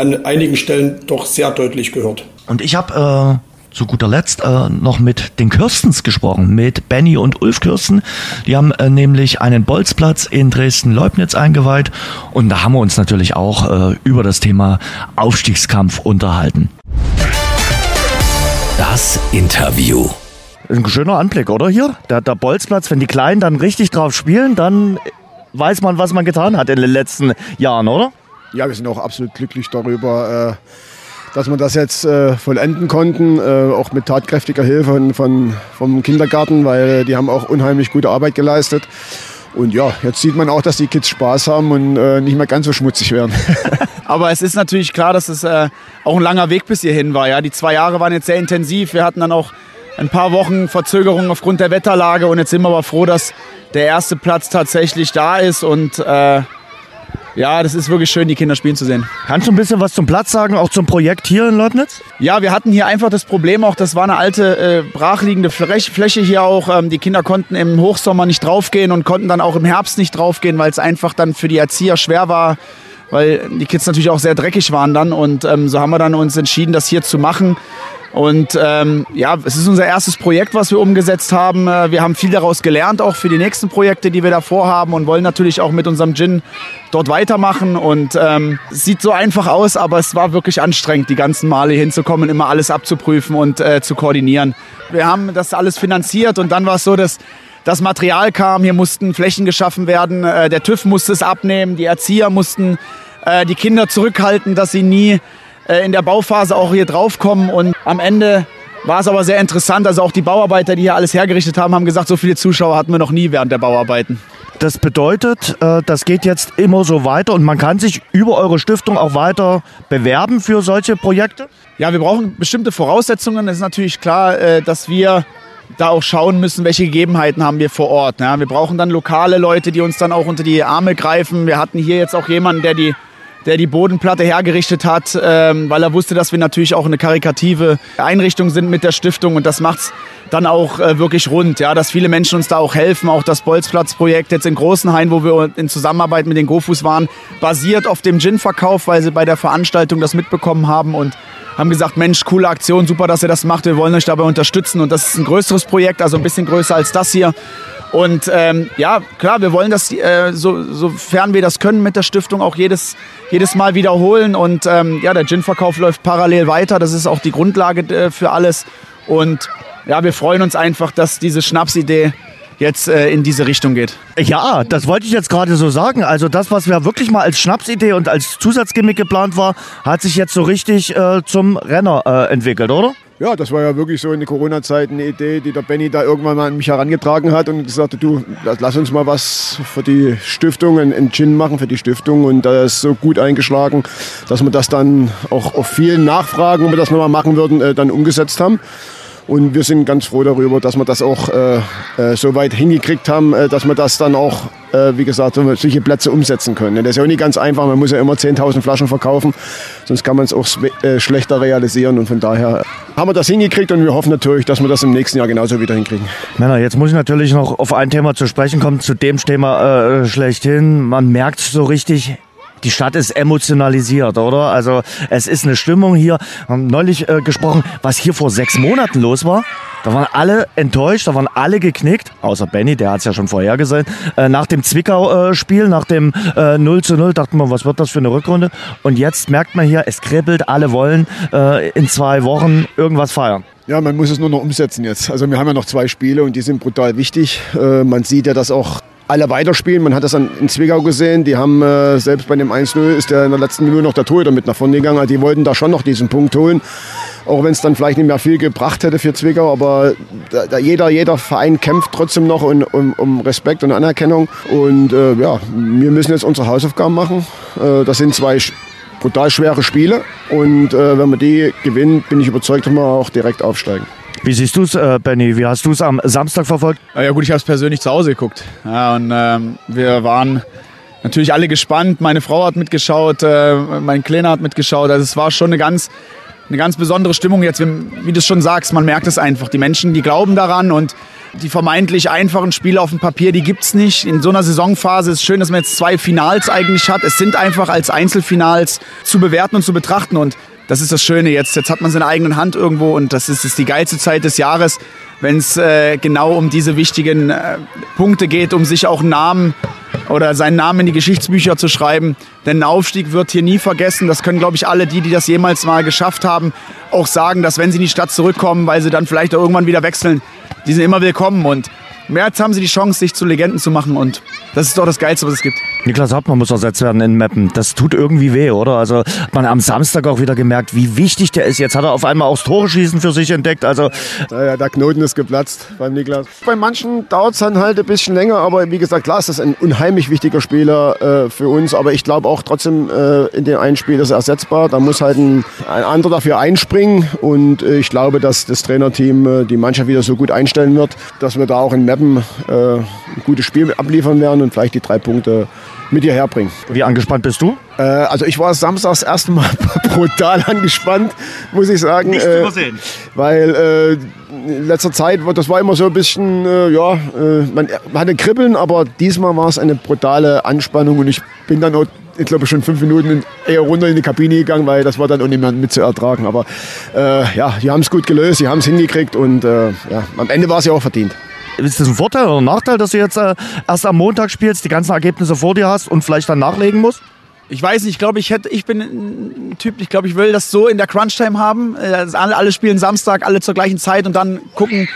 an einigen Stellen doch sehr deutlich gehört. Und ich habe äh, zu guter Letzt äh, noch mit den Kirstens gesprochen, mit Benny und Ulf Kirsten. Die haben äh, nämlich einen Bolzplatz in Dresden-Leubnitz eingeweiht und da haben wir uns natürlich auch äh, über das Thema Aufstiegskampf unterhalten. Das Interview. Ein schöner Anblick, oder hier? Der, der Bolzplatz, wenn die Kleinen dann richtig drauf spielen, dann weiß man, was man getan hat in den letzten Jahren, oder? Ja, wir sind auch absolut glücklich darüber, äh, dass wir das jetzt äh, vollenden konnten, äh, auch mit tatkräftiger Hilfe von, vom Kindergarten, weil die haben auch unheimlich gute Arbeit geleistet. Und ja, jetzt sieht man auch, dass die Kids Spaß haben und äh, nicht mehr ganz so schmutzig werden. Aber es ist natürlich klar, dass es äh, auch ein langer Weg bis hierhin war. Ja? Die zwei Jahre waren jetzt sehr intensiv. Wir hatten dann auch ein paar Wochen Verzögerung aufgrund der Wetterlage. Und jetzt sind wir aber froh, dass der erste Platz tatsächlich da ist. Und äh, ja, das ist wirklich schön, die Kinder spielen zu sehen. Kannst du ein bisschen was zum Platz sagen, auch zum Projekt hier in Leubnitz? Ja, wir hatten hier einfach das Problem auch, das war eine alte äh, brachliegende Fläche hier auch. Ähm, die Kinder konnten im Hochsommer nicht draufgehen und konnten dann auch im Herbst nicht draufgehen, weil es einfach dann für die Erzieher schwer war, weil die Kids natürlich auch sehr dreckig waren dann. Und ähm, so haben wir dann uns entschieden, das hier zu machen. Und ähm, ja, es ist unser erstes Projekt, was wir umgesetzt haben. Äh, wir haben viel daraus gelernt, auch für die nächsten Projekte, die wir da vorhaben und wollen natürlich auch mit unserem Gin dort weitermachen. Und ähm, es sieht so einfach aus, aber es war wirklich anstrengend, die ganzen Male hinzukommen, immer alles abzuprüfen und äh, zu koordinieren. Wir haben das alles finanziert und dann war es so, dass das Material kam, hier mussten Flächen geschaffen werden, äh, der TÜV musste es abnehmen, die Erzieher mussten äh, die Kinder zurückhalten, dass sie nie in der Bauphase auch hier draufkommen. Und am Ende war es aber sehr interessant. Also auch die Bauarbeiter, die hier alles hergerichtet haben, haben gesagt, so viele Zuschauer hatten wir noch nie während der Bauarbeiten. Das bedeutet, äh, das geht jetzt immer so weiter und man kann sich über eure Stiftung auch weiter bewerben für solche Projekte? Ja, wir brauchen bestimmte Voraussetzungen. Es ist natürlich klar, äh, dass wir da auch schauen müssen, welche Gegebenheiten haben wir vor Ort. Wir brauchen dann lokale Leute, die uns dann auch unter die Arme greifen. Wir hatten hier jetzt auch jemanden, der die der die Bodenplatte hergerichtet hat, ähm, weil er wusste, dass wir natürlich auch eine karikative Einrichtung sind mit der Stiftung und das macht's dann auch äh, wirklich rund, ja, dass viele Menschen uns da auch helfen. Auch das Bolzplatzprojekt jetzt in Großenhain, wo wir in Zusammenarbeit mit den Gofus waren, basiert auf dem Gin-Verkauf, weil sie bei der Veranstaltung das mitbekommen haben und haben gesagt, Mensch, coole Aktion, super, dass ihr das macht, wir wollen euch dabei unterstützen und das ist ein größeres Projekt, also ein bisschen größer als das hier und ähm, ja, klar, wir wollen das, äh, so, sofern wir das können mit der Stiftung, auch jedes, jedes Mal wiederholen. Und ähm, ja, der Gin-Verkauf läuft parallel weiter. Das ist auch die Grundlage äh, für alles. Und ja, wir freuen uns einfach, dass diese Schnapsidee jetzt äh, in diese Richtung geht. Ja, das wollte ich jetzt gerade so sagen. Also das, was wir wirklich mal als Schnapsidee und als Zusatzgimmick geplant war, hat sich jetzt so richtig äh, zum Renner äh, entwickelt, oder? Ja, das war ja wirklich so in der Corona-Zeit eine Idee, die der Benny da irgendwann mal an mich herangetragen hat und gesagt hat, du, lass uns mal was für die Stiftung, einen Gin machen für die Stiftung und da ist so gut eingeschlagen, dass wir das dann auch auf vielen Nachfragen, ob wir das nochmal machen würden, äh, dann umgesetzt haben. Und wir sind ganz froh darüber, dass wir das auch äh, äh, so weit hingekriegt haben, äh, dass wir das dann auch äh, wie gesagt, solche Plätze umsetzen können. Das ist ja auch nicht ganz einfach, man muss ja immer 10.000 Flaschen verkaufen, sonst kann man es auch äh, schlechter realisieren und von daher haben wir das hingekriegt und wir hoffen natürlich, dass wir das im nächsten Jahr genauso wieder hinkriegen. Männer, jetzt muss ich natürlich noch auf ein Thema zu sprechen kommen, zu dem Thema äh, schlechthin. Man merkt so richtig, die Stadt ist emotionalisiert, oder? Also es ist eine Stimmung hier. Wir haben neulich äh, gesprochen, was hier vor sechs Monaten los war. Da waren alle enttäuscht, da waren alle geknickt, außer Benny, der hat es ja schon vorher gesehen. Äh, nach dem Zwickau-Spiel, nach dem äh, 0 zu 0, dachten wir, was wird das für eine Rückrunde? Und jetzt merkt man hier, es kribbelt, alle wollen äh, in zwei Wochen irgendwas feiern. Ja, man muss es nur noch umsetzen jetzt. Also wir haben ja noch zwei Spiele und die sind brutal wichtig. Äh, man sieht ja, dass auch alle weiterspielen. Man hat das in Zwickau gesehen. Die haben äh, selbst bei dem 1-0 ist der in der letzten Minute noch der Torhüter mit nach vorne gegangen. Also die wollten da schon noch diesen Punkt holen. Auch wenn es dann vielleicht nicht mehr viel gebracht hätte für Zwickau. Aber da, da jeder, jeder Verein kämpft trotzdem noch um, um, um Respekt und Anerkennung. Und äh, ja, wir müssen jetzt unsere Hausaufgaben machen. Äh, das sind zwei brutal schwere Spiele. Und äh, wenn wir die gewinnen, bin ich überzeugt, dass wir auch direkt aufsteigen. Wie siehst du es, äh, Benny? Wie hast du es am Samstag verfolgt? Ja gut, ich habe es persönlich zu Hause geguckt. Ja, und ähm, wir waren natürlich alle gespannt. Meine Frau hat mitgeschaut, äh, mein Kleiner hat mitgeschaut. Also es war schon eine ganz, eine ganz besondere Stimmung jetzt. Wie du es schon sagst, man merkt es einfach. Die Menschen, die glauben daran und die vermeintlich einfachen Spiele auf dem Papier, die gibt es nicht. In so einer Saisonphase ist es schön, dass man jetzt zwei Finals eigentlich hat. Es sind einfach als Einzelfinals zu bewerten und zu betrachten. Und das ist das Schöne jetzt. Jetzt hat man seine eigene Hand irgendwo und das ist, ist die geilste Zeit des Jahres, wenn es äh, genau um diese wichtigen äh, Punkte geht, um sich auch Namen oder seinen Namen in die Geschichtsbücher zu schreiben. Denn ein Aufstieg wird hier nie vergessen. Das können, glaube ich, alle die, die das jemals mal geschafft haben, auch sagen, dass wenn sie in die Stadt zurückkommen, weil sie dann vielleicht auch irgendwann wieder wechseln, die sind immer willkommen. Und März haben sie die Chance, sich zu Legenden zu machen und das ist doch das Geilste, was es gibt. Niklas Hauptmann muss ersetzt werden in Meppen. Das tut irgendwie weh, oder? Also hat man am Samstag auch wieder gemerkt, wie wichtig der ist. Jetzt hat er auf einmal auch das Tore-Schießen für sich entdeckt. Also ja, der Knoten ist geplatzt beim Niklas. Bei manchen dauert es dann halt ein bisschen länger, aber wie gesagt, klar ist das ein unheimlich wichtiger Spieler äh, für uns. Aber ich glaube auch trotzdem, äh, in dem einen Spiel ist er ersetzbar. Da muss halt ein, ein anderer dafür einspringen. Und äh, ich glaube, dass das Trainerteam äh, die Mannschaft wieder so gut einstellen wird, dass wir da auch in Meppen äh, ein gutes Spiel abliefern werden und vielleicht die drei Punkte mit hierher bringen. Wie angespannt bist du? Äh, also ich war samstags erste Mal brutal angespannt, muss ich sagen. Nicht äh, übersehen. Weil äh, in letzter Zeit, das war immer so ein bisschen, äh, ja, äh, man, man hatte Kribbeln, aber diesmal war es eine brutale Anspannung und ich bin dann auch ich glaube schon fünf Minuten eher runter in die Kabine gegangen, weil das war dann auch nicht mehr mit zu ertragen. Aber äh, ja, die haben es gut gelöst, sie haben es hingekriegt und äh, ja, am Ende war es ja auch verdient ist das ein Vorteil oder ein Nachteil, dass du jetzt äh, erst am Montag spielst, die ganzen Ergebnisse vor dir hast und vielleicht dann nachlegen musst? Ich weiß nicht, ich glaube, ich hätte, ich bin ein Typ, ich glaube, ich will das so in der Crunch-Time haben. Äh, alle, alle spielen Samstag, alle zur gleichen Zeit und dann gucken,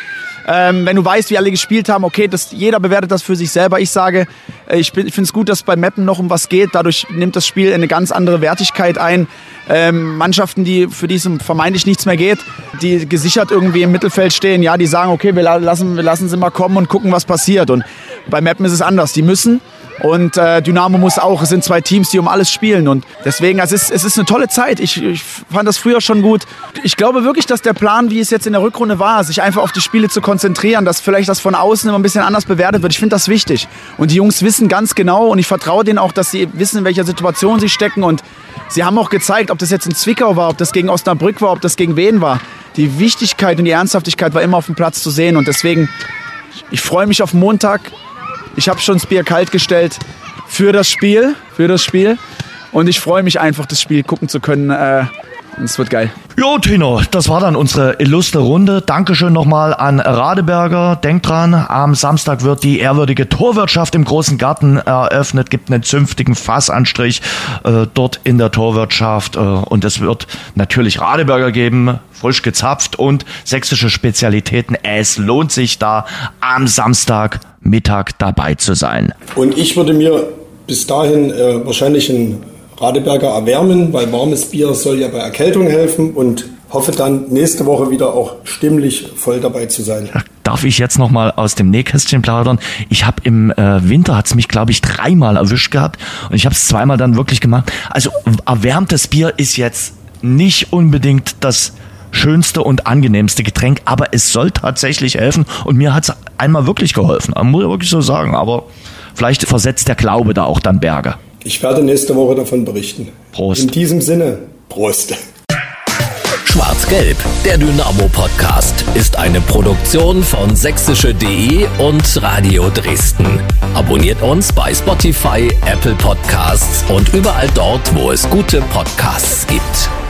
ähm, wenn du weißt, wie alle gespielt haben, okay, das, jeder bewertet das für sich selber. Ich sage, äh, ich, ich finde es gut, dass bei Mappen noch um was geht. Dadurch nimmt das Spiel eine ganz andere Wertigkeit ein. Ähm, Mannschaften, die für die es vermeintlich nichts mehr geht, die gesichert irgendwie im Mittelfeld stehen, ja, die sagen, okay, wir lassen, wir lassen sie mal kommen und gucken, was passiert. Und bei Mappen ist es anders. Die müssen und äh, Dynamo muss auch. Es sind zwei Teams, die um alles spielen. Und deswegen, es ist, es ist eine tolle Zeit. Ich, ich fand das früher schon gut. Ich glaube wirklich, dass der Plan, wie es jetzt in der Rückrunde war, sich einfach auf die Spiele zu konzentrieren, dass vielleicht das von außen immer ein bisschen anders bewertet wird. Ich finde das wichtig. Und die Jungs wissen ganz genau und ich vertraue denen auch, dass sie wissen, in welcher Situation sie stecken. Und sie haben auch gezeigt, ob das jetzt in Zwickau war, ob das gegen Osnabrück war, ob das gegen wen war. Die Wichtigkeit und die Ernsthaftigkeit war immer auf dem Platz zu sehen. Und deswegen, ich freue mich auf Montag. Ich habe schon das Bier kalt gestellt für das Spiel, für das Spiel. Und ich freue mich einfach, das Spiel gucken zu können. Äh, es wird geil. Jo, Tino, das war dann unsere illustre Runde. Dankeschön nochmal an Radeberger. Denkt dran, am Samstag wird die ehrwürdige Torwirtschaft im großen Garten eröffnet. Gibt einen zünftigen Fassanstrich äh, dort in der Torwirtschaft. Äh, und es wird natürlich Radeberger geben, frisch gezapft und sächsische Spezialitäten. Es lohnt sich da am Samstagmittag dabei zu sein. Und ich würde mir bis dahin äh, wahrscheinlich ein Radeberger erwärmen, weil warmes Bier soll ja bei Erkältung helfen und hoffe dann nächste Woche wieder auch stimmlich voll dabei zu sein. Darf ich jetzt nochmal aus dem Nähkästchen plaudern? Ich habe im äh, Winter, hat's mich glaube ich dreimal erwischt gehabt und ich habe es zweimal dann wirklich gemacht. Also erwärmtes Bier ist jetzt nicht unbedingt das schönste und angenehmste Getränk, aber es soll tatsächlich helfen und mir hat's einmal wirklich geholfen. Muss ich wirklich so sagen, aber vielleicht versetzt der Glaube da auch dann Berge. Ich werde nächste Woche davon berichten. Prost. In diesem Sinne, Prost. Schwarz-Gelb, der Dynamo-Podcast, ist eine Produktion von sächsische.de und Radio Dresden. Abonniert uns bei Spotify, Apple Podcasts und überall dort, wo es gute Podcasts gibt.